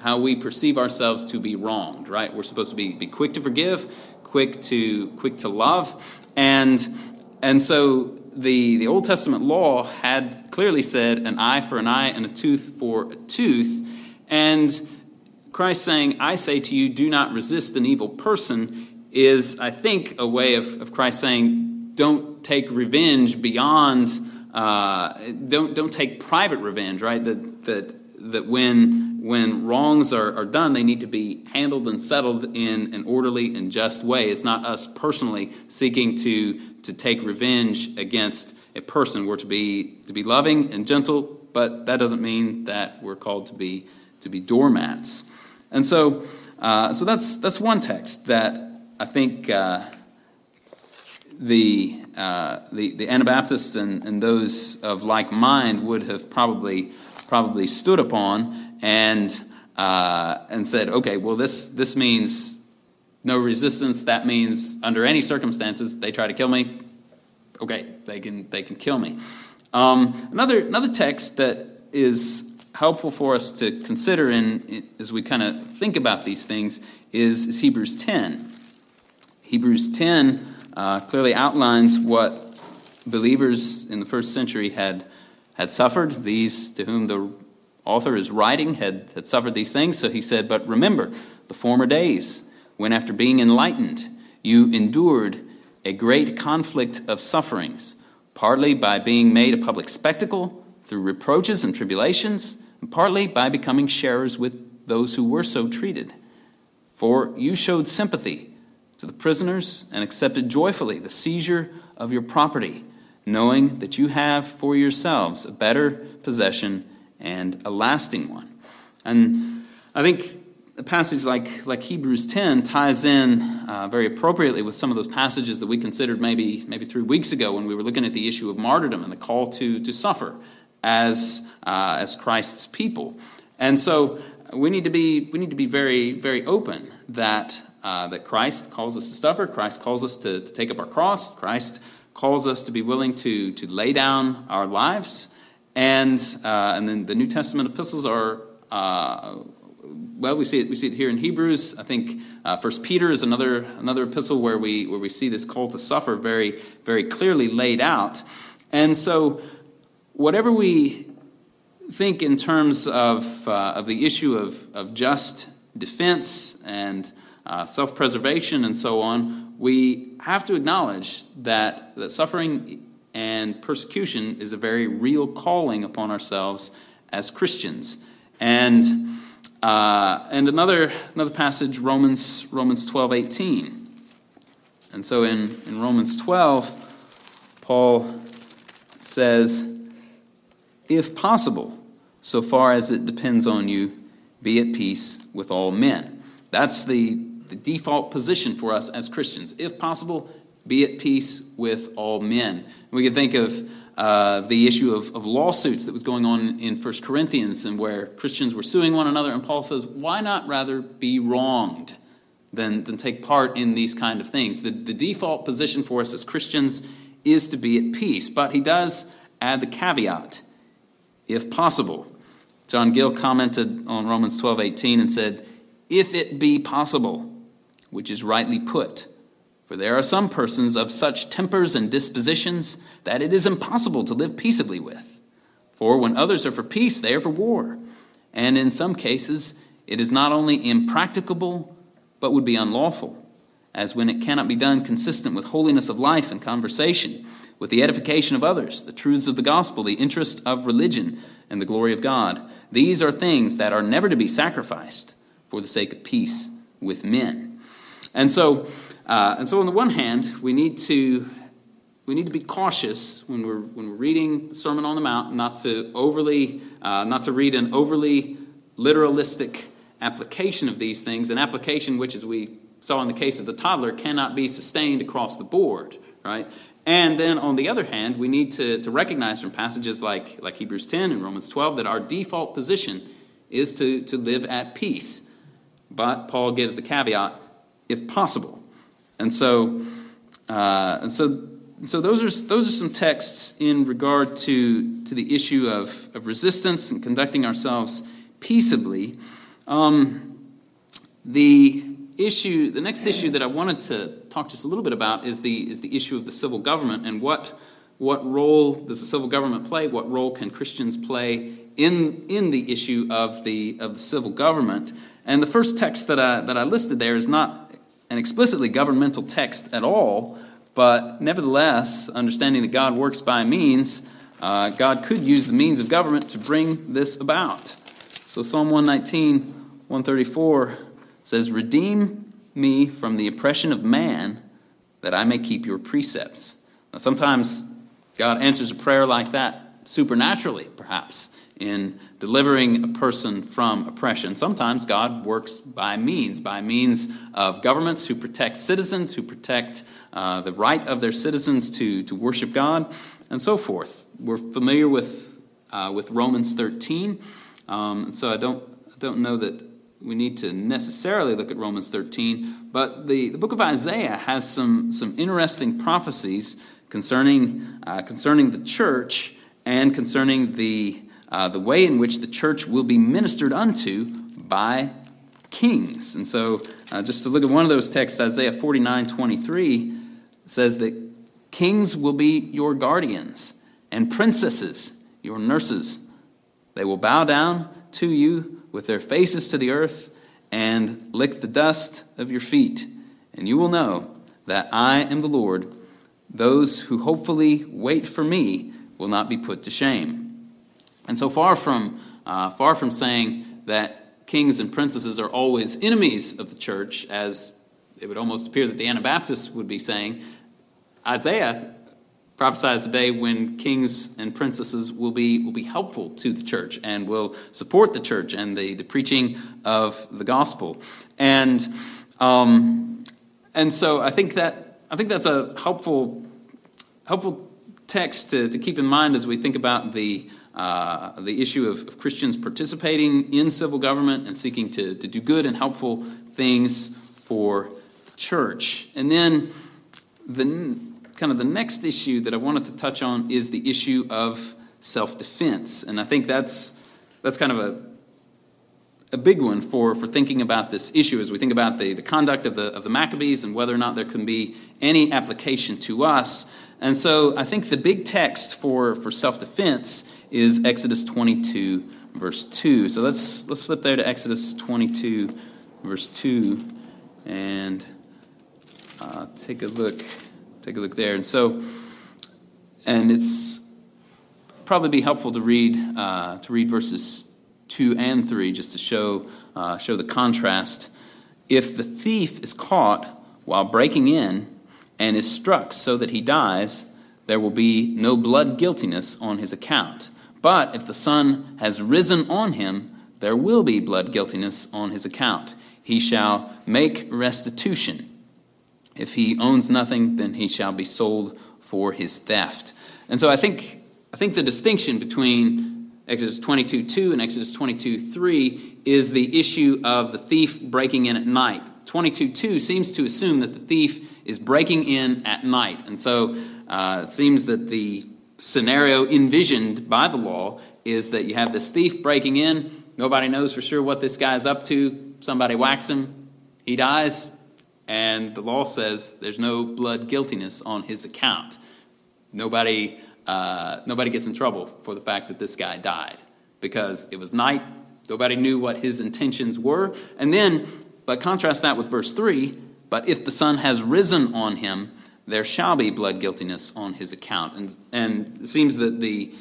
how we perceive ourselves to be wronged. Right? We're supposed to be be quick to forgive, quick to quick to love, and and so the the Old Testament law had clearly said an eye for an eye and a tooth for a tooth, and Christ saying, "I say to you, do not resist an evil person." Is I think a way of, of Christ saying, "Don't take revenge beyond." Uh, don't don't take private revenge, right? That that that when when wrongs are, are done, they need to be handled and settled in an orderly and just way. It's not us personally seeking to to take revenge against a person. We're to be to be loving and gentle, but that doesn't mean that we're called to be to be doormats. And so, uh, so that's that's one text that I think uh, the, uh, the the Anabaptists and, and those of like mind would have probably probably stood upon and uh, and said, okay, well this this means no resistance. That means under any circumstances they try to kill me. Okay, they can they can kill me. Um, another another text that is helpful for us to consider in, as we kind of think about these things is, is Hebrews 10. Hebrews 10 uh, clearly outlines what believers in the first century had had suffered. These to whom the author is writing had, had suffered these things. So he said, But remember the former days when, after being enlightened, you endured a great conflict of sufferings, partly by being made a public spectacle through reproaches and tribulations, and partly by becoming sharers with those who were so treated. For you showed sympathy to the prisoners and accepted joyfully the seizure of your property knowing that you have for yourselves a better possession and a lasting one. And I think a passage like, like Hebrews 10 ties in uh, very appropriately with some of those passages that we considered maybe, maybe three weeks ago when we were looking at the issue of martyrdom and the call to, to suffer as, uh, as Christ's people. And so we need to be, we need to be very, very open that, uh, that Christ calls us to suffer, Christ calls us to, to take up our cross, Christ calls us to be willing to, to lay down our lives. And, uh, and then the New Testament epistles are, uh, well, we see, it, we see it here in Hebrews. I think uh, First Peter is another, another epistle where we, where we see this call to suffer very, very clearly laid out. And so, whatever we think in terms of, uh, of the issue of, of just defense and uh, self preservation and so on, we have to acknowledge that, that suffering and persecution is a very real calling upon ourselves as Christians. And, uh, and another, another passage, Romans, Romans 12 18. And so in, in Romans 12, Paul says, If possible, so far as it depends on you, be at peace with all men. That's the the default position for us as Christians. If possible, be at peace with all men. We can think of uh, the issue of, of, lawsuits that was going on in 1 Corinthians and where Christians were suing one another, and Paul says, why not rather be wronged than, than take part in these kind of things? The, the default position for us as Christians is to be at peace, but he does add the caveat, if possible. John Gill commented on Romans 12 18 and said, If it be possible, which is rightly put. For there are some persons of such tempers and dispositions that it is impossible to live peaceably with. For when others are for peace, they are for war. And in some cases, it is not only impracticable, but would be unlawful, as when it cannot be done consistent with holiness of life and conversation, with the edification of others, the truths of the gospel, the interest of religion, and the glory of God. These are things that are never to be sacrificed for the sake of peace with men. And so, uh, and so on the one hand, we need to we need to be cautious when we're when we're reading the Sermon on the Mount, not to overly uh, not to read an overly literalistic application of these things, an application which, as we saw in the case of the toddler, cannot be sustained across the board, right? And then on the other hand, we need to, to recognize from passages like, like Hebrews 10 and Romans 12 that our default position is to, to live at peace. But Paul gives the caveat, if possible. And so, uh, and so, so those are those are some texts in regard to to the issue of, of resistance and conducting ourselves peaceably. Um, the issue, the next issue that I wanted to talk just a little bit about is the is the issue of the civil government and what what role does the civil government play? What role can Christians play in in the issue of the of the civil government? And the first text that I that I listed there is not an explicitly governmental text at all, but nevertheless, understanding that God works by means, uh, God could use the means of government to bring this about. So Psalm 119, 134 says, Redeem me from the oppression of man, that I may keep your precepts. Now, sometimes God answers a prayer like that supernaturally, perhaps, in delivering a person from oppression. Sometimes God works by means, by means of governments who protect citizens, who protect uh, the right of their citizens to, to worship God, and so forth. We're familiar with, uh, with Romans 13, um, so I don't, I don't know that we need to necessarily look at Romans 13, but the, the book of Isaiah has some, some interesting prophecies concerning, uh, concerning the church and concerning the, uh, the way in which the church will be ministered unto by kings. And so, uh, just to look at one of those texts, Isaiah 49 23 says that kings will be your guardians, and princesses your nurses. They will bow down to you with their faces to the earth and lick the dust of your feet, and you will know that I am the Lord. Those who hopefully wait for me will not be put to shame. And so far from uh, far from saying that kings and princesses are always enemies of the church, as it would almost appear that the Anabaptists would be saying, Isaiah prophesies the day when kings and princesses will be, will be helpful to the church and will support the church and the, the preaching of the gospel. And, um, and so I think, that, I think that's a helpful, helpful text to, to keep in mind as we think about the, uh, the issue of, of, Christians participating in civil government and seeking to, to do good and helpful things for the church. And then the kind of the next issue that I wanted to touch on is the issue of self defense. And I think that's, that's kind of a, a big one for, for thinking about this issue as we think about the, the conduct of the, of the Maccabees and whether or not there can be any application to us. And so I think the big text for, for self defense is Exodus 22, verse 2. So let's, let's flip there to Exodus 22, verse 2, and uh, take a look take a look there. And so, and it's probably be helpful to read uh, to read verses two and three just to show uh, show the contrast. If the thief is caught while breaking in and is struck so that he dies, there will be no blood guiltiness on his account. But if the sun has risen on him, there will be blood guiltiness on his account. He shall make restitution if he owns nothing, then he shall be sold for his theft. And so I think, I think the distinction between Exodus 22 2 and Exodus 22 3 is the issue of the thief breaking in at night. 22 2 seems to assume that the thief is breaking in at night. And so uh, it seems that the scenario envisioned by the law is that you have this thief breaking in. Nobody knows for sure what this guy's up to. Somebody whacks him. He dies and the law says there's no blood guiltiness on his account. Nobody, uh, nobody gets in trouble for the fact that this guy died because it was night. Nobody knew what his intentions were. And then, but contrast that with verse 3 But if the sun has risen on him, there shall be blood guiltiness on his account. And, and it seems that the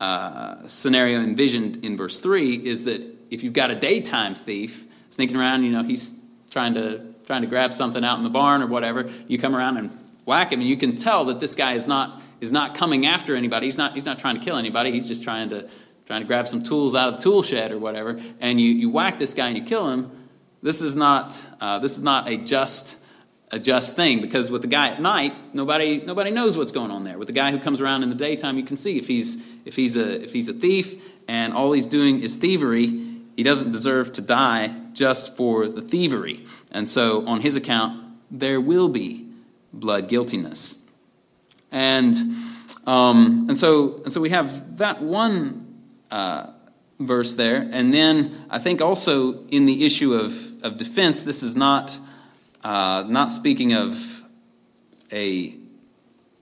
uh, scenario envisioned in verse 3 is that if you've got a daytime thief sneaking around, you know, he's trying to, trying to grab something out in the barn or whatever, you come around and whack him, and you can tell that this guy is not, is not coming after anybody. He's not, he's not trying to kill anybody. He's just trying to, trying to grab some tools out of the tool shed or whatever. And you, you whack this guy and you kill him. This is not, uh, this is not a just a just thing because with the guy at night, nobody nobody knows what's going on there. With the guy who comes around in the daytime, you can see if he's if he's a if he's a thief and all he's doing is thievery, he doesn't deserve to die just for the thievery. And so on his account, there will be blood guiltiness. And um, and so and so we have that one uh, verse there, and then I think also in the issue of of defense, this is not uh, not speaking of a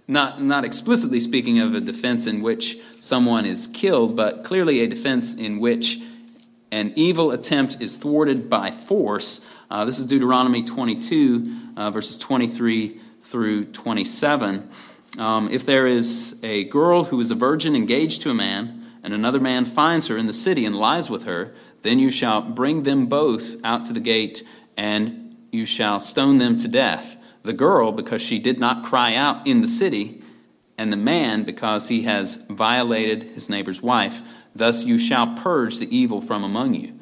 not not explicitly speaking of a defense in which someone is killed, but clearly a defense in which an evil attempt is thwarted by force. Uh, this is Deuteronomy 22, uh, verses 23 through 27. Um, if there is a girl who is a virgin engaged to a man, and another man finds her in the city and lies with her, then you shall bring them both out to the gate and you shall stone them to death. The girl, because she did not cry out in the city, and the man, because he has violated his neighbor's wife. Thus you shall purge the evil from among you.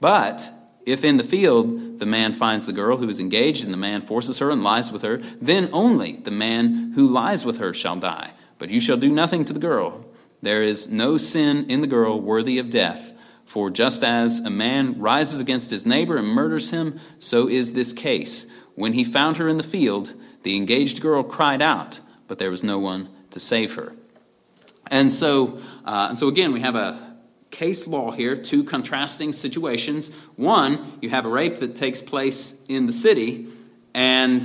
But if in the field the man finds the girl who is engaged, and the man forces her and lies with her, then only the man who lies with her shall die. But you shall do nothing to the girl. There is no sin in the girl worthy of death for just as a man rises against his neighbor and murders him, so is this case. When he found her in the field, the engaged girl cried out, but there was no one to save her. And so, uh, and so again, we have a case law here, two contrasting situations. One, you have a rape that takes place in the city, and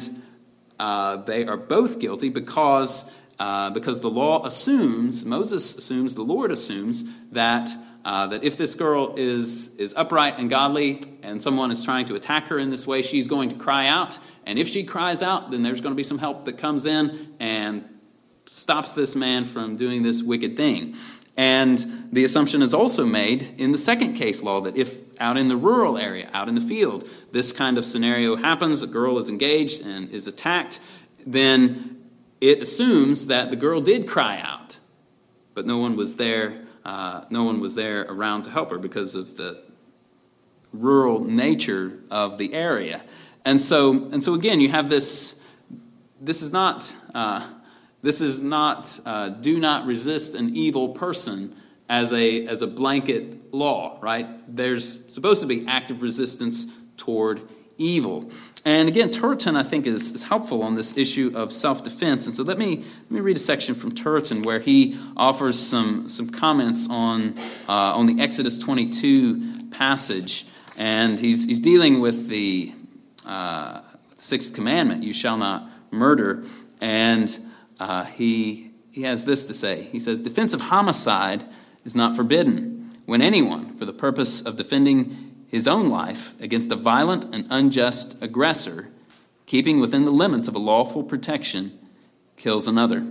uh, they are both guilty because uh, because the law assumes, Moses assumes, the Lord assumes that uh, that if this girl is, is upright and godly and someone is trying to attack her in this way, she's going to cry out. And if she cries out, then there's going to be some help that comes in and stops this man from doing this wicked thing. And the assumption is also made in the second case law that if out in the rural area, out in the field, this kind of scenario happens, a girl is engaged and is attacked, then it assumes that the girl did cry out, but no one was there uh, no one was there around to help her because of the rural nature of the area. And so, and so again, you have this. This is not. Uh, this is not. Uh, do not resist an evil person as a as a blanket law, right? There's supposed to be active resistance toward evil. And again, Turretin, I think, is, is helpful on this issue of self defense. And so let me, let me read a section from Turretin where he offers some, some comments on, uh, on the Exodus 22 passage. And he's, he's dealing with the, uh, sixth commandment you shall not murder. And uh, he, he has this to say He says, Defensive homicide is not forbidden when anyone, for the purpose of defending his own life against a violent and unjust aggressor, keeping within the limits of a lawful protection, kills another.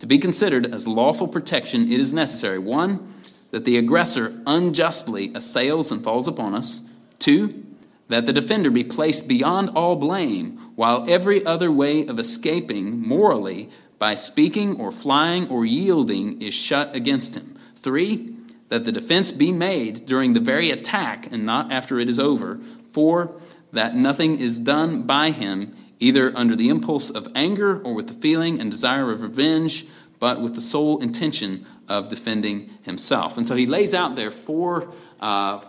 To be considered as lawful protection, it is necessary one, that the aggressor unjustly assails and falls upon us, two, that the defender be placed beyond all blame, while every other way of escaping morally by speaking or flying or yielding is shut against him. Three, that the defense be made during the very attack and not after it is over, for that nothing is done by him either under the impulse of anger or with the feeling and desire of revenge, but with the sole intention of defending himself. And so he lays out there four, uh,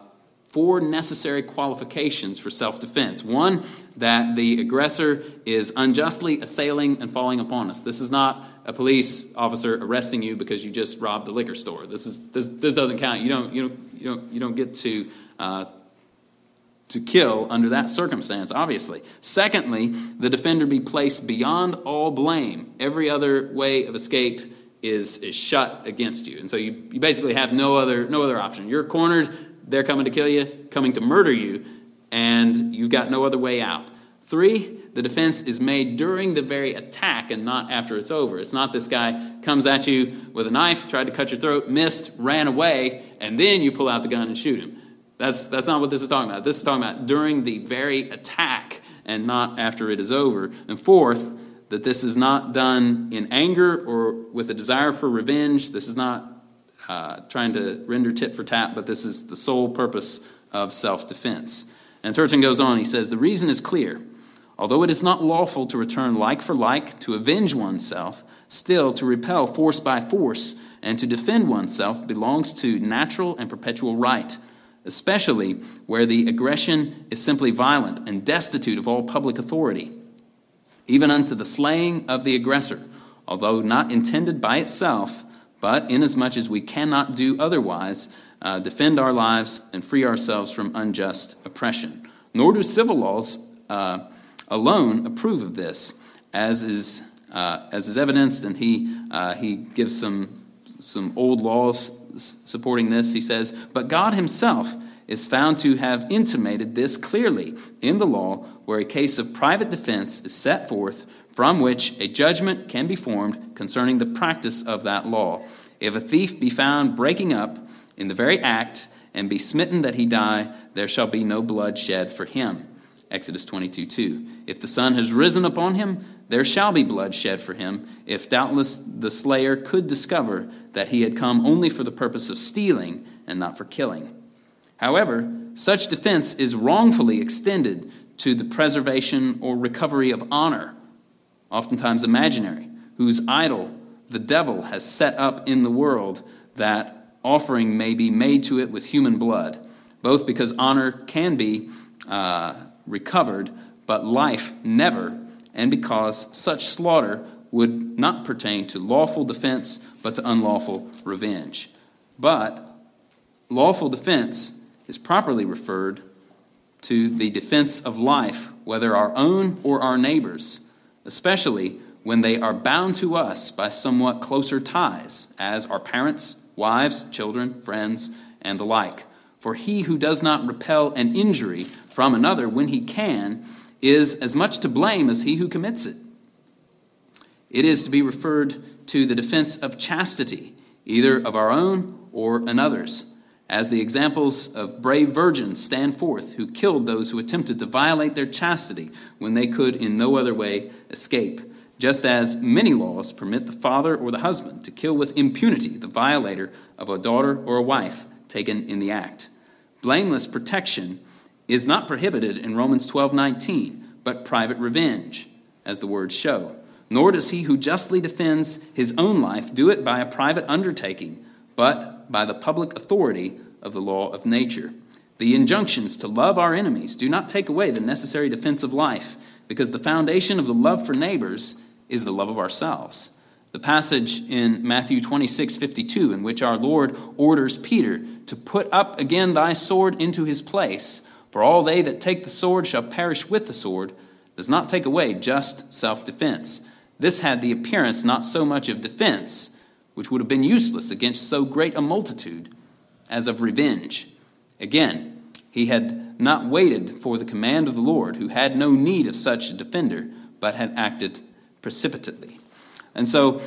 four necessary qualifications for self defense. One, that the aggressor is unjustly assailing and falling upon us. This is not a police officer arresting you because you just robbed the liquor store. This is this, this doesn't count. You don't you don't you don't you don't get to uh, to kill under that circumstance. Obviously. Secondly, the defender be placed beyond all blame. Every other way of escape is is shut against you, and so you, you basically have no other no other option. You're cornered. they're coming to kill you, coming to murder you, and you've got no other way out. Three, the defense is made during the very attack and not after it's over. It's not this guy comes at you with a knife, tried to cut your throat, missed, ran away, and then you pull out the gun and shoot him. That's, that's not what this is talking about. This is talking about during the very attack and not after it is over. And fourth, that this is not done in anger or with a desire for revenge. This is not uh, trying to render tit for tat, but this is the sole purpose of self defense. And Turretin goes on, he says, The reason is clear. Although it is not lawful to return like for like, to avenge oneself, still to repel force by force and to defend oneself belongs to natural and perpetual right, especially where the aggression is simply violent and destitute of all public authority even unto the slaying of the aggressor, although not intended by itself, but inasmuch as we cannot do otherwise, uh, defend our lives and free ourselves from unjust oppression. Nor do civil laws uh, alone approve of this, as is uh, as is evidenced, and he uh, he gives some some old laws supporting this. He says, but God Himself is found to have intimated this clearly in the law, where a case of private defense is set forth, from which a judgment can be formed concerning the practice of that law. If a thief be found breaking up in the very act, and be smitten that he die, there shall be no blood shed for him. Exodus 22 2. If the sun has risen upon him, there shall be blood shed for him, if doubtless the slayer could discover that he had come only for the purpose of stealing and not for killing. However, such defense is wrongfully extended to the preservation or recovery of honor, oftentimes imaginary, whose idol the devil has set up in the world that offering may be made to it with human blood, both because honor can be uh, recovered, but life never, and because such slaughter would not pertain to lawful defense, but to unlawful revenge. But lawful defense is properly referred to the defense of life, whether our own or our neighbors, especially when they are bound to us by somewhat closer ties, as our parents, wives, children, friends, and the like. For he who does not repel an injury from another when he can is as much to blame as he who commits it. It is to be referred to the defense of chastity, either of our own or another's as the examples of brave virgins stand forth who killed those who attempted to violate their chastity when they could in no other way escape, just as many laws permit the father or the husband to kill with impunity the violator of a daughter or a wife taken in the act. Blameless protection is not prohibited in Romans 12:19, but private revenge, as the words show. Nor does he who justly defends his own life do it by a private undertaking, but by the public authority of the law of nature. The injunctions to love our enemies do not take away the necessary defense of life, because the foundation of the love for neighbors is the love of ourselves. The passage in Matthew 26 52, in which our Lord orders Peter to put up again thy sword into his place, for all they that take the sword shall perish with the sword, does not take away just self defense. This had the appearance not so much of defense which would have been useless against so great a multitude, as of revenge. Again, he had not waited for the command of the Lord, who had no need of such a defender, but had acted precipitately. And so,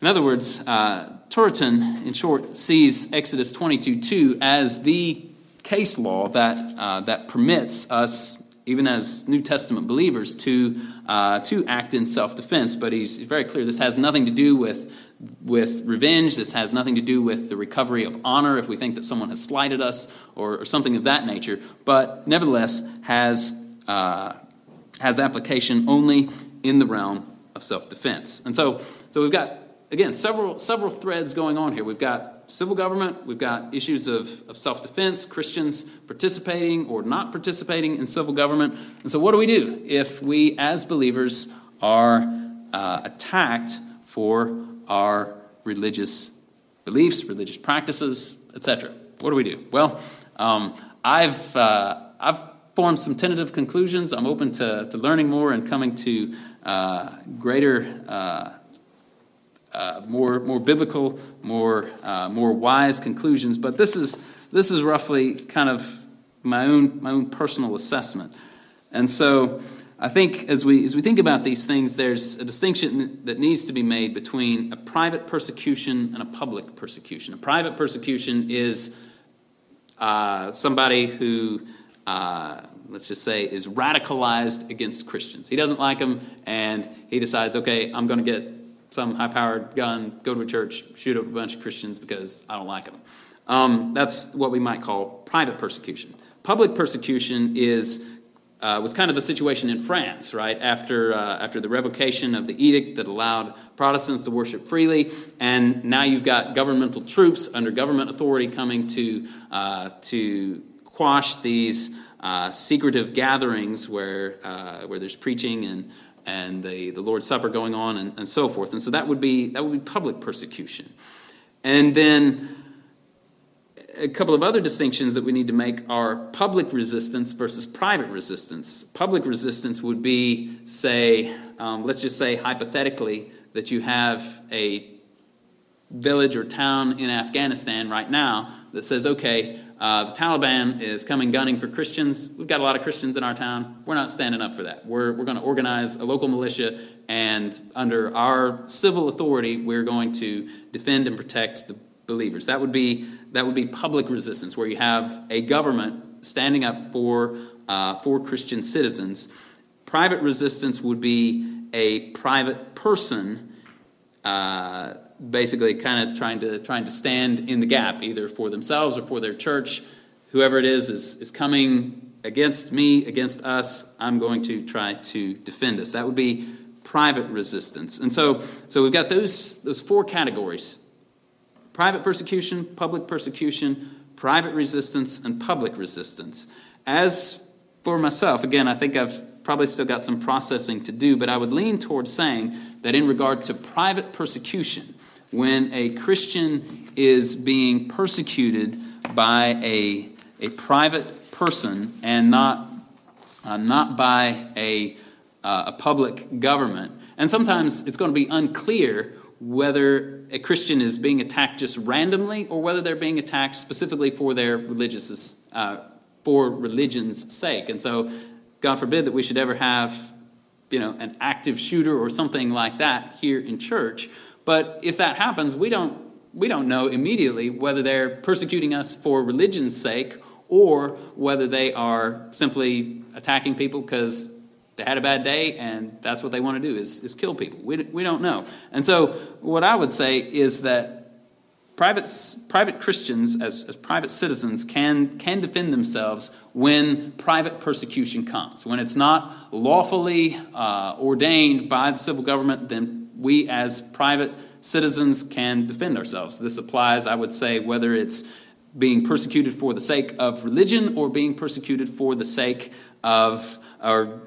in other words, uh, Turretin, in short, sees Exodus 22 2 as the case law that, uh, that permits us, even as New Testament believers, to, uh, to act in self defense. But he's very clear this has nothing to do with with revenge. This has nothing to do with the recovery of honor if we think that someone has slighted us or, or something of that nature, but nevertheless has, uh, has application only in the realm of self defense. And so, so we've got, again, several, several threads going on here. We've got civil government, we've got issues of, of self defense, Christians participating or not participating in civil government. And so, what do we do if we, as believers, are uh, attacked for our religious beliefs, religious practices, etc. What do we do? Well, um, I've, uh, I've formed some tentative conclusions. I'm open to, to learning more and coming to uh, greater uh, uh, more more biblical, more uh, more wise conclusions. But this is this is roughly kind of my own my own personal assessment, and so. I think as we, as we think about these things, there's a distinction that needs to be made between a private persecution and a public persecution. A private persecution is uh, somebody who, uh, let's just say, is radicalized against Christians. He doesn't like them, and he decides, okay, I'm going to get some high powered gun, go to a church, shoot up a bunch of Christians because I don't like them. Um, that's what we might call private persecution. Public persecution is uh, was kind of the situation in France, right? After, uh, after the revocation of the edict that allowed Protestants to worship freely, and now you've got governmental troops under government authority coming to, uh, to quash these uh, secretive gatherings where, uh, where there's preaching and, and the, the Lord's Supper going on and, and so forth. And so that would be, that would be public persecution. And then a couple of other distinctions that we need to make are public resistance versus private resistance. Public resistance would be, say, um, let's just say hypothetically, that you have a village or town in Afghanistan right now that says, okay, uh, the Taliban is coming gunning for Christians. We've got a lot of Christians in our town. We're not standing up for that. We're, we're going to organize a local militia, and under our civil authority, we're going to defend and protect the believers. That would be that would be public resistance, where you have a government standing up for uh, for Christian citizens. Private resistance would be a private person, uh, basically, kind of trying to trying to stand in the gap, either for themselves or for their church. Whoever it is is is coming against me, against us. I'm going to try to defend us. That would be private resistance. And so, so we've got those those four categories private persecution, public persecution, private resistance, and public resistance. As for myself, again, I think I've probably still got some processing to do, but I would lean towards saying that in regard to private persecution, when a Christian is being persecuted by a, a private person and not, uh, not by a, uh, a public government, and sometimes it's going to be unclear whether a Christian is being attacked just randomly or whether they're being attacked specifically for their religious uh, for religion's sake. And so, God forbid that we should ever have, you know, an active shooter or something like that here in church. But if that happens, we don't we don't know immediately whether they're persecuting us for religion's sake or whether they are simply attacking people because they had a bad day and that's what they want to do is, is kill people. We, we don't know. And so, what I would say is that private, private Christians, as, as private citizens, can, can defend themselves when private persecution comes. When it's not lawfully uh, ordained by the civil government, then we as private citizens can defend ourselves. This applies, I would say, whether it's being persecuted for the sake of religion or being persecuted for the sake of or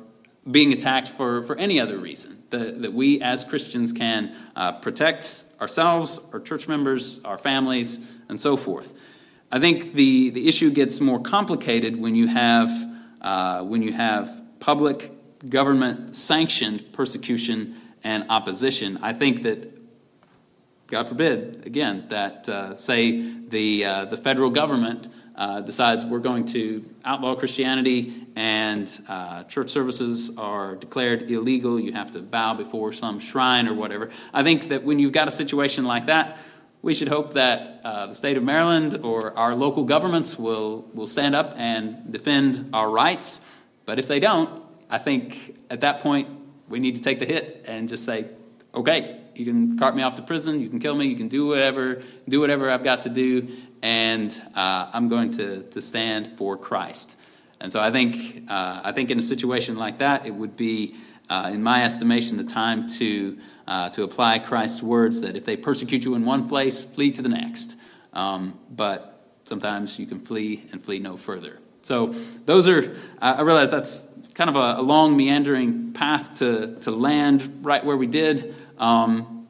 being attacked for, for any other reason. The, that we as Christians can uh, protect ourselves, our church members, our families, and so forth. I think the, the issue gets more complicated when you have, uh, when you have public government sanctioned persecution and opposition. I think that God forbid, again, that uh, say the uh, the federal government uh, decides we're going to outlaw Christianity and uh, church services are declared illegal, you have to bow before some shrine or whatever. I think that when you've got a situation like that, we should hope that uh, the state of Maryland or our local governments will will stand up and defend our rights. But if they don't, I think at that point we need to take the hit and just say, okay, you can cart me off to prison, you can kill me, you can do whatever, do whatever I've got to do, and uh, I'm going to, to stand for Christ. And so I think, uh, I think in a situation like that, it would be, uh, in my estimation, the time to, uh, to apply Christ's words that if they persecute you in one place, flee to the next. Um, but sometimes you can flee and flee no further. So those are, I realize that's kind of a, a long, meandering path to, to land right where we did. Um,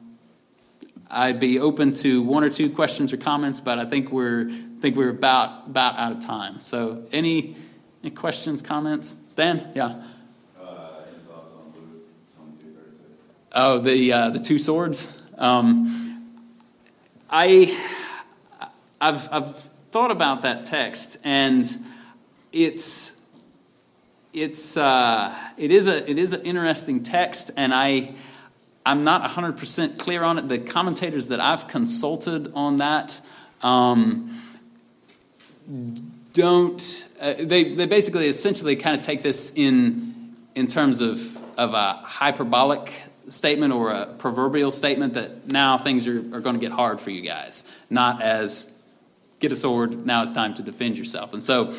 I'd be open to one or two questions or comments, but I think we're I think we're about about out of time. So any any questions, comments? Stan? Yeah. Uh, oh, the uh, the two swords. Um, I, I've, I've thought about that text, and it's, it's, uh, it is a, it is an interesting text, and I, I'm not 100% clear on it. The commentators that I've consulted on that um, don't, uh, they, they basically essentially kind of take this in, in terms of, of a hyperbolic statement or a proverbial statement that now things are, are going to get hard for you guys, not as get a sword, now it's time to defend yourself. And so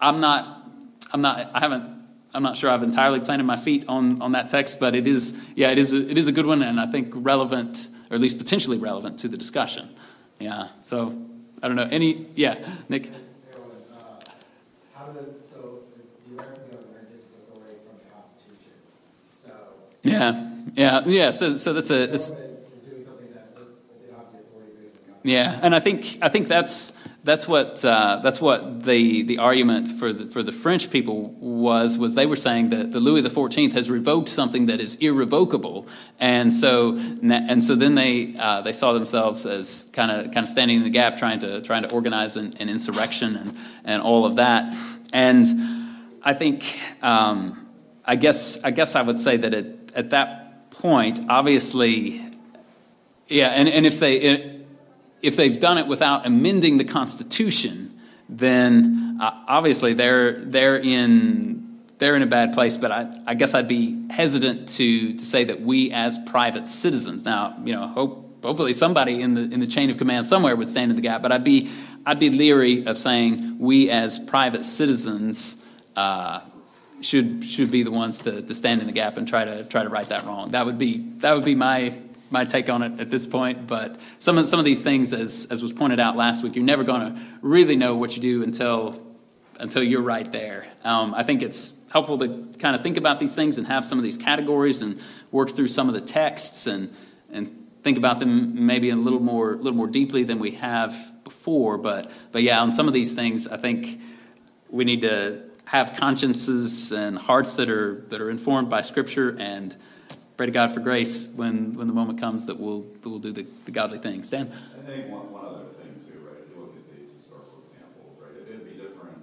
I'm not, I'm not, I haven't I'm not sure I've entirely planted my feet on, on that text, but it is, yeah, it is, a, it is a good one, and I think relevant, or at least potentially relevant to the discussion. Yeah. So I don't know. Any? Yeah, Nick. How does so the American government gets its authority from the Constitution? So Yeah, yeah, yeah. So, so that's a. the It's, government is doing something that they don't have the authority based on the Constitution. yeah, and I think I think that's that's what uh, that's what the the argument for the for the French people was was they were saying that the Louis the Fourteenth has revoked something that is irrevocable, and so and so then they uh, they saw themselves as kind of kind of standing in the gap, trying to trying to organize an, an insurrection and and all of that, and I think um, I guess I guess I would say that at at that point, obviously, yeah, and, and if they if they've done it without amending the Constitution, then uh, obviously they're they're in they're in a bad place. But I, I guess I'd be hesitant to to say that we as private citizens now, you know, hope hopefully somebody in the in the chain of command somewhere would stand in the gap. But I'd be I'd be leery of saying we as private citizens. Uh, should should be the ones to, to stand in the gap and try to try to right that wrong. That would be that would be my my take on it at this point. But some of some of these things, as as was pointed out last week, you're never going to really know what you do until until you're right there. Um, I think it's helpful to kind of think about these things and have some of these categories and work through some of the texts and and think about them maybe a little more a little more deeply than we have before. But but yeah, on some of these things, I think we need to have consciences and hearts that are that are informed by Scripture and pray to God for grace when, when the moment comes that we'll that we'll do the, the godly things. Dan? I think one, one other thing too, right? If you look at these historical examples, right, it, it'd be different,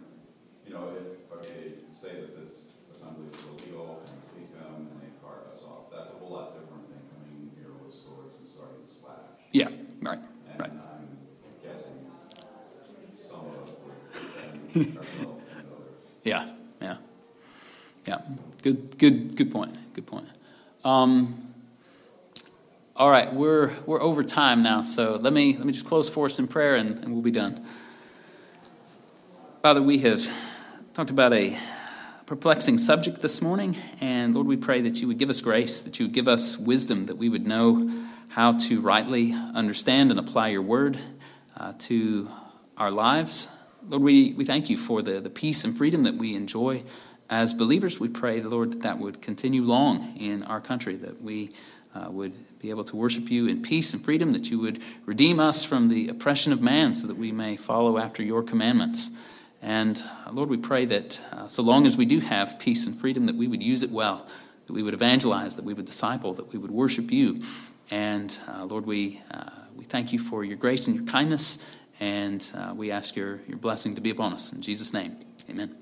you know, if okay, say that this assembly is illegal and we police them and they cart us off. That's a whole lot different than coming here with swords and starting to slash. Yeah, right, And right. I'm guessing some of us would defend ourselves and others. Yeah, yeah, yeah. Good, good, good point. Good point. Um, all right, we're we're over time now, so let me let me just close for us in prayer, and, and we'll be done. Father, we have talked about a perplexing subject this morning, and Lord, we pray that you would give us grace, that you would give us wisdom, that we would know how to rightly understand and apply your word uh, to our lives. Lord, we, we thank you for the, the peace and freedom that we enjoy as believers. We pray, the Lord, that that would continue long in our country, that we uh, would be able to worship you in peace and freedom, that you would redeem us from the oppression of man so that we may follow after your commandments. And uh, Lord, we pray that uh, so long as we do have peace and freedom, that we would use it well, that we would evangelize, that we would disciple, that we would worship you. And uh, Lord, we, uh, we thank you for your grace and your kindness, and uh, we ask your, your blessing to be upon us. In Jesus' name, amen.